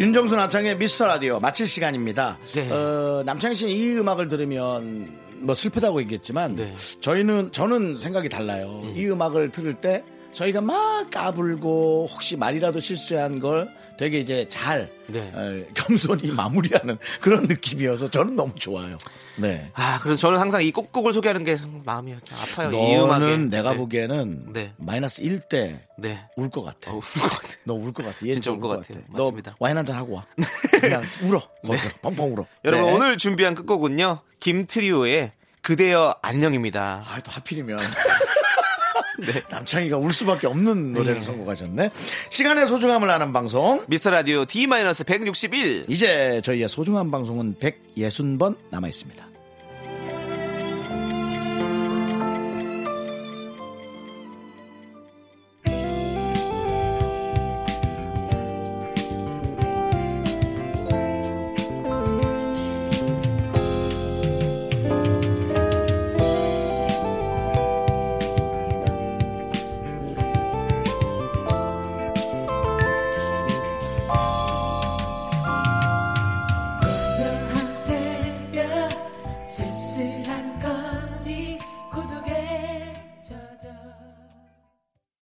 윤정수 남창의 미스터 라디오 마칠 시간입니다. 네. 어, 남창희 씨는 이 음악을 들으면 뭐 슬프다고 얘기했지만 네. 저희는 저는 생각이 달라요. 이 음악을 들을 때 저희가 막 까불고 혹시 말이라도 실수한 걸 되게 이제 잘 네. 어, 겸손히 마무리하는 그런 느낌이어서 저는 너무 좋아요. 네. 아, 그래서 저는 항상 이 꼭꼭을 소개하는 게 마음이 좀 아파요. 너는 내가 네. 보기에는 네. 마이너스 1대 네. 울 것 같아. 어, 울것 같아. 너울 것 같아. 얘 진짜 울것. 너 맞습니다. 와인 한 잔 하고 와. 그냥 울어. 거기서 펑펑 울어. 여러분 네. 오늘 준비한 끝곡은요. 김트리오의 그대여 안녕입니다. 아, 또 하필이면. 남창희가 울 수밖에 없는 노래를 네. 선곡하셨네. 시간의 소중함을 아는 방송. 미스터 라디오 D-161. 이제 저희의 소중한 방송은 160번 남아 있습니다.